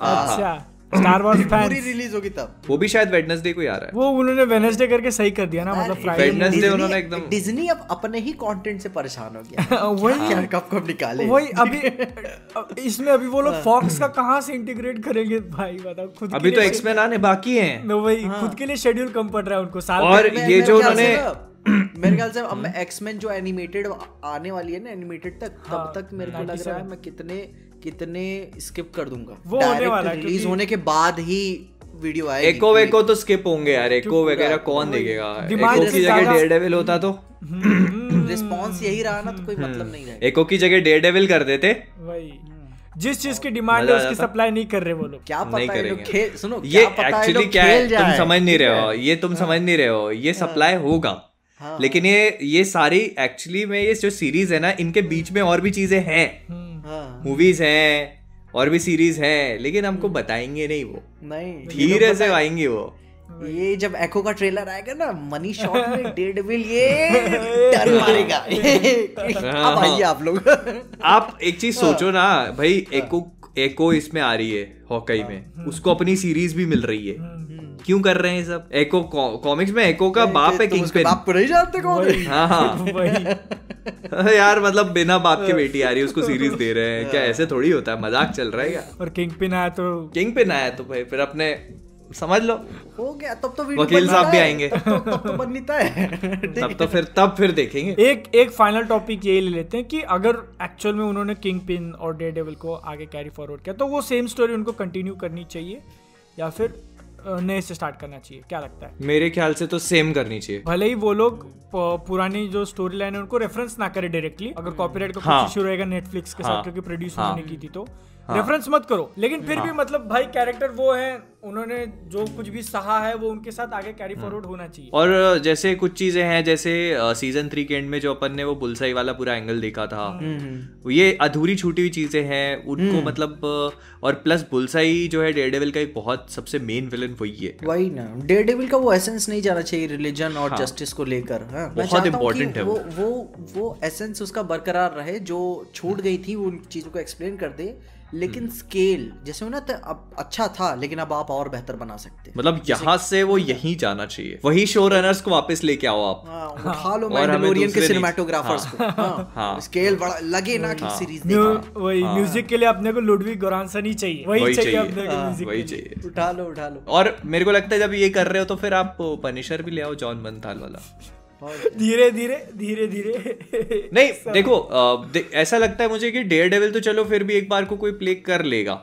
Speaker 1: अच्छा। स्टार वॉर्स
Speaker 3: पूरी रिलीज़ होगी तब।
Speaker 2: वो भी शायद वेडनेसडे को ही आ रहा है।
Speaker 1: वो उन्होंने वेनेसडे करके सही कर दिया ना मतलब फ्राइडे
Speaker 3: डिज्नी-
Speaker 2: उन्होंने एकदम-
Speaker 3: डिज्नी अब अपने ही कंटेंट से परेशान हो गया।
Speaker 1: वही।
Speaker 3: क्या कब कब निकाले?
Speaker 1: वही अभी इसमें अभी वो लोग फॉक्स का कहाँ से इंटीग्रेट करेंगे? भाई बताओ खुद
Speaker 2: अभी तो एक्समैन आने बाकी हैं।
Speaker 1: वही खुद के लिए शेड्यूल कम पड़ रहा है उनको साल
Speaker 2: और ये जो उन्होंने-
Speaker 3: मेरे ख्याल से अब एक्समैन जो एनिमेटेड आने वाली है ना एनिमेटेड तक तब
Speaker 1: हाँ,
Speaker 3: तक मेरे को लग रहा है मैं कितने कितने स्किप कर दूँगा।
Speaker 1: वो होने वाला है,
Speaker 3: रिलीज़ होने के बाद ही वीडियो आएगी।
Speaker 2: एको वेको तो स्किप होंगे यार एको वगैरह कौन देखेगा? एको की जगह डेयर डेविल होता तो।
Speaker 3: रिस्पॉन्स यही रहा ना तो कोई मतलब नहीं रहेगा
Speaker 2: एको की जगह डेयर डेविल कर देते।
Speaker 1: वही। जिस चीज़ की डिमांड है उसकी सप्लाई नहीं कर रहे वो लोग।
Speaker 3: क्या पता है लोग
Speaker 2: करेंगे।
Speaker 3: सुनो
Speaker 2: ये
Speaker 3: है
Speaker 2: एक्चुअली क्या है तुम समझ नहीं रहे हो ये तुम समझ नहीं रहे हो ये सप्लाई होगा।
Speaker 3: हाँ।
Speaker 2: लेकिन ये ये सारी एक्चुअली में ये जो सीरीज़ है ना इनके बीच में और भी चीज़ें हैं।
Speaker 1: हम्म।
Speaker 3: हाँ।
Speaker 2: मूवीज़ हैं और भी सीरीज़ हैं लेकिन हमको बताएँगे नहीं वो।
Speaker 3: नहीं।
Speaker 2: धीरे से आएँगे वो।
Speaker 3: ये जब एको का ट्रेलर आएगा ना मनी शॉट में डेडविल ये डर मारेगा। अब आइए आप लोग।
Speaker 2: आप एक चीज़ सोचो ना भाई एको एको इसमें आ रही है हॉकी में। उसको अपनी सीरीज़ भी मिल रही है। क्यों कर रहे हैं सब? एको कॉमिक्स में एको का बाप है
Speaker 3: किंग्स
Speaker 2: पे
Speaker 3: बाप को नहीं जानते कौन है?
Speaker 2: हाँ हाँ। यार मतलब बिना बाप के बेटी आ रही है उसको सीरीज़ दे रहे हैं। क्या ऐसे थोड़ी होता है? मज़ाक चल रहा है क्या?
Speaker 1: और किंग पिन आया तो
Speaker 2: किंग पिन आया तो भाई फिर अपने समझ लो।
Speaker 3: हो गया तब तो वीडियो
Speaker 2: वकील साहब भी आएँगे।
Speaker 3: तब तब तो बनता है
Speaker 2: तब तो फिर तब फिर देखेंगे।
Speaker 1: एक एक फाइनल टॉपिक ये ले लेते हैं कि अगर एक्चुअल में उन्होंने किंग पिन और डे डेविल को आगे कैरी फॉरवर्ड किया तो वो सेम स्टोरी उनको कंटिन्यू करनी चाहिए या फिर नए से स्टार्ट करना चाहिए। क्या लगता है?
Speaker 2: मेरे ख्याल से तो सेम करनी चाहिए।
Speaker 1: भले ही वो लोग पुरानी जो स्टोरी लाइन है उनको रेफरेंस ना करे डायरेक्टली अगर कॉपीराइट का
Speaker 2: हाँ।
Speaker 1: कुछ इशू रहेगा नेटफ्लिक्स के
Speaker 2: हाँ।
Speaker 1: साथ क्योंकि प्रोड्यूस
Speaker 2: हाँ।
Speaker 1: उन्होंने की थी तो। रेफरेंस मत करो। लेकिन फिर भी मतलब भाई कैरेक्टर वो है उन्होंने जो कुछ भी सहा है वो उनके साथ आगे कैरी फॉरवर्ड होना चाहिए।
Speaker 2: और जैसे कुछ चीज़ें हैं जैसे सीज़न थ्री के एंड में जो अपन ने वो बुलसाई वाला पूरा एंगल देखा था। ये अधूरी छूटी हुई चीज़ें हैं उनको मतलब और प्लस बुलसाई जो है डेयरडेविल का एक बहुत सबसे मेन विलन वही है।
Speaker 3: वही ना। डेडेविल का वो एसेंस नहीं जाना चाहिए रिलीजन और जस्टिस को लेकर हाँ,
Speaker 2: बहुत
Speaker 3: चाहता हूँ
Speaker 2: है
Speaker 3: वो। वो वो एसेंस उसका बरकरार रहे जो छूट गई थी वो उन चीज़ों को एक्सप्लेन कर दे। लेकिन स्केल जैसे हो ना तो अब अच्छा था लेकिन अब आप और बेहतर बना सकते।
Speaker 2: मतलब यहाँ से वो यहीं जाना चाहिए। वही शो रनर्स को वापस लेके आओ आप।
Speaker 3: हाँ, उठा लो
Speaker 2: और
Speaker 3: मैंडेलोरियन के सिनेमाटोग्राफर्स को। हाँ,
Speaker 2: हाँ।
Speaker 3: स्केल बड़ा लगे ना कि सीरीज़
Speaker 1: वही म्यूज़िक के लिए अपने को लुडविग गोरानसन ही चाहिए। वही चाहिए। अपने को
Speaker 2: हाँ,
Speaker 1: म्यूज़िक
Speaker 2: वही चाहिए।
Speaker 3: उठा लो उठा लो।
Speaker 2: और मेरे को लगता है जब ये कर रहे हो तो फिर आप पनिशर भी ले आओ जॉन बनथाल वाला।
Speaker 1: धीरे धीरे धीरे धीरे।
Speaker 2: नहीं देखो आ, दे, ऐसा लगता है मुझे कि डेयर डेविल तो चलो फिर भी एक बार को कोई प्ले कर लेगा।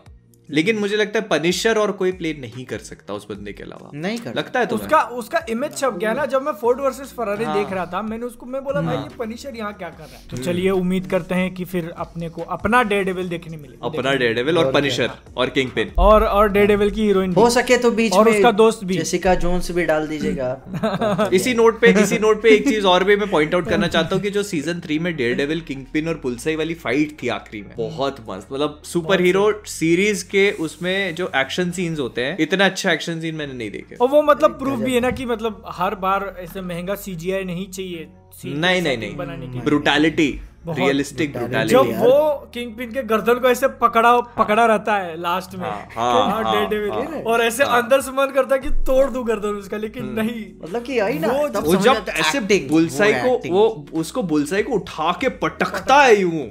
Speaker 2: लेकिन मुझे लगता है पनिशर और कोई प्ले नहीं कर सकता उस बंदे के अलावा।
Speaker 3: नहीं कर
Speaker 2: लगता है तुम्हें?
Speaker 1: उसका उसका इमेज छप गया ना जब मैं फोर्ड वर्सेस फरारी
Speaker 2: हाँ।
Speaker 1: देख रहा था मैंने उसको मैं बोला भाई ये पनिशर यहाँ क्या कर रहा है? तो चलिए उम्मीद करते हैं कि फिर अपने को अपना डे डेविल देखने मिले।
Speaker 2: अपना डेयर डेविल और पनिशर और किंग पिन
Speaker 1: और और डे डेविल की हीरोइन
Speaker 3: हो सके तो बीच
Speaker 1: और उसका दोस्त भी।
Speaker 3: जेसिका जोन्स भी डाल दीजिएगा।
Speaker 2: इसी नोट पे इसी नोट पे एक चीज़ और भी मैं पॉइंट आउट करना चाहता हूँ कि जो सीज़न थ्री में डेयर डेविल किंग पिन और पुलसाई वाली फाइट थी आखिरी में बहुत मस्त। मतलब सुपर हीरो सीरीज़ के उसमें जो एक्शन सीन्स होते हैं इतना अच्छा एक्शन सीन मैंने नहीं देखे।
Speaker 1: और वो मतलब प्रूफ भी है ना कि मतलब हर बार ऐसे महँगा सीजीआई नहीं चाहिए।
Speaker 2: नहीं नहीं नहीं। ब्रुटैलिटी रियलिस्टिक
Speaker 1: जब वो किंग पिन के गर्दन को ऐसे पकड़ा पकड़ा रहता है लास्ट में।
Speaker 2: हाँ, हाँ,
Speaker 1: हाँ,
Speaker 2: हाँ। हाँ,
Speaker 1: और ऐसे अंदर से मन करता है कि तोड़ दूँ गर्दन उसका लेकिन नहीं।
Speaker 3: मतलब कि आई ना
Speaker 1: वो
Speaker 2: जब ऐसे बुलसाई को वो उसको बुलसाई को उठा के पटकता है यूँ।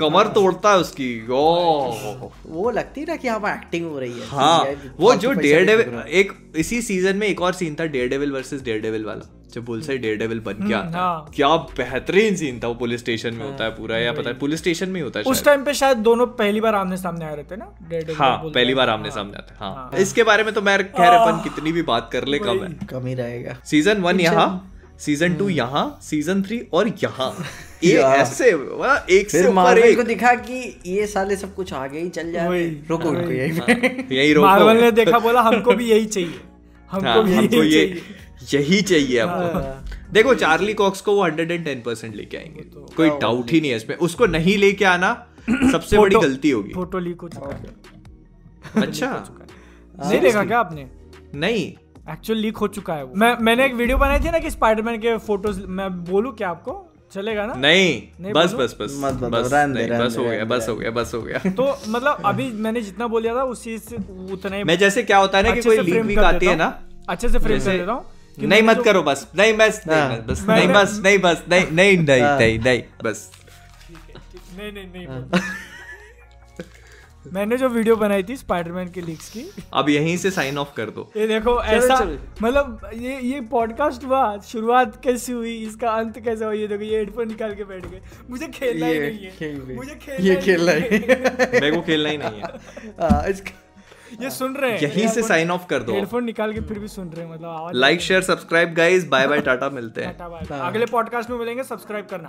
Speaker 2: कमर तोड़ता है उसकी। ओ
Speaker 3: वो लगती है ना कि हाँ एक्टिंग हो रही है।
Speaker 2: हाँ वो जो डेयर डेविल एक इसी सीज़न में एक और सीन था Daredevil versus Daredevil वाला जब बुलसाई डेयर डेविल बन के आता है।
Speaker 1: हाँ।
Speaker 2: क्या बेहतरीन सीन था वो पुलिस स्टेशन में होता है पूरा या पता है पुलिस स्टेशन में ही होता है
Speaker 1: उस टाइम पे शायद दोनों पहली बार आमने सामने आए रहते ना Daredevil
Speaker 2: हाँ पहली बार आमने सामने आते हैं हाँ। इसके बारे में तो मैं खैर अपन कितनी भी बात कर ले कम है।
Speaker 3: कम ही रहेगा।
Speaker 2: सीज़न वन यहाँ। सीज़न टू यहाँ सीज़न थ्री और यहाँ. ये ऐसे एक से ऊपर एक.
Speaker 3: को दिखा कि ये साले सब कुछ आगे ही चल जाए रुको उनको यही
Speaker 2: यही रोको।
Speaker 1: मार्वल ने देखा बोला हमको भी यही चाहिए।
Speaker 2: हाँ,
Speaker 1: हमको भी
Speaker 2: हमको
Speaker 1: यही
Speaker 2: ये
Speaker 1: चाहिए।
Speaker 2: यही चाहिए आपको देखो चार्ली कॉक्स को वो हंड्रेड एंड टेन परसेंट लेके आएँगे। कोई डाउट ही नहीं है इसमें। उसको नहीं लेके आना सबसे बड़ी गलती होगी।
Speaker 1: फ़ोटो लीक हो चुका
Speaker 2: अच्छा।
Speaker 1: नहीं देखा क्या आपने?
Speaker 2: नहीं।
Speaker 1: एक्चुअल लीक हो चुका है वो मैं मैंने एक वीडियो बनाई थी ना कि स्पाइडरमैन के फ़ोटोज़ मैं बोलूँ क्या आपको चलेगा ना
Speaker 2: नहीं
Speaker 1: नहीं
Speaker 2: बस? बस बस
Speaker 3: मत
Speaker 2: बस
Speaker 3: रहने दे,
Speaker 2: नहीं,
Speaker 3: रहने
Speaker 2: बस हो गया बस हो गया बस हो गया
Speaker 1: तो मतलब अभी मैंने जितना बोल दिया था उसी से उतना ही
Speaker 2: मैं जैसे क्या होता है ना कि कोई लीक वीक आती है ना
Speaker 1: हूँ। अच्छे से फ्रेम कर देता हूँ
Speaker 2: नहीं मत करो बस नहीं बस नहीं
Speaker 3: हाँ।
Speaker 2: बस नहीं बस नहीं बस नहीं नहीं नहीं नहीं नहीं बस
Speaker 1: नहीं नहीं नहीं बोल। मैंने जो वीडियो बनाई थी स्पाइडरमैन के लीक्स की।
Speaker 2: अब यहीं से साइन ऑफ़ कर दो।
Speaker 1: ये देखो ऐसा मतलब ये ये पॉडकास्ट हुआ शुरुआत कैसी हुई इसका अंत कैसा हुआ ये देखो ये हेडफोन निकाल के बैठ गए। मुझे खेलना ही नहीं
Speaker 3: खेल
Speaker 1: है मुझे खेलना
Speaker 3: ये
Speaker 1: ही
Speaker 3: खेलना
Speaker 1: नहीं
Speaker 3: ही।
Speaker 2: मेरे को खेलना ही नहीं है।
Speaker 3: हाँ,
Speaker 1: ये सुन रहे हैं।
Speaker 2: यहीं से साइन ऑफ़ कर दो।
Speaker 1: हेडफोन निकाल के फिर भी सुन रहे हैं मतलब
Speaker 2: like share subscribe guys bye bye tata मिलते हैं।
Speaker 1: Tata bye bye. अगले पॉडकास्ट में मिलेंगे सब्सक्राइब करना।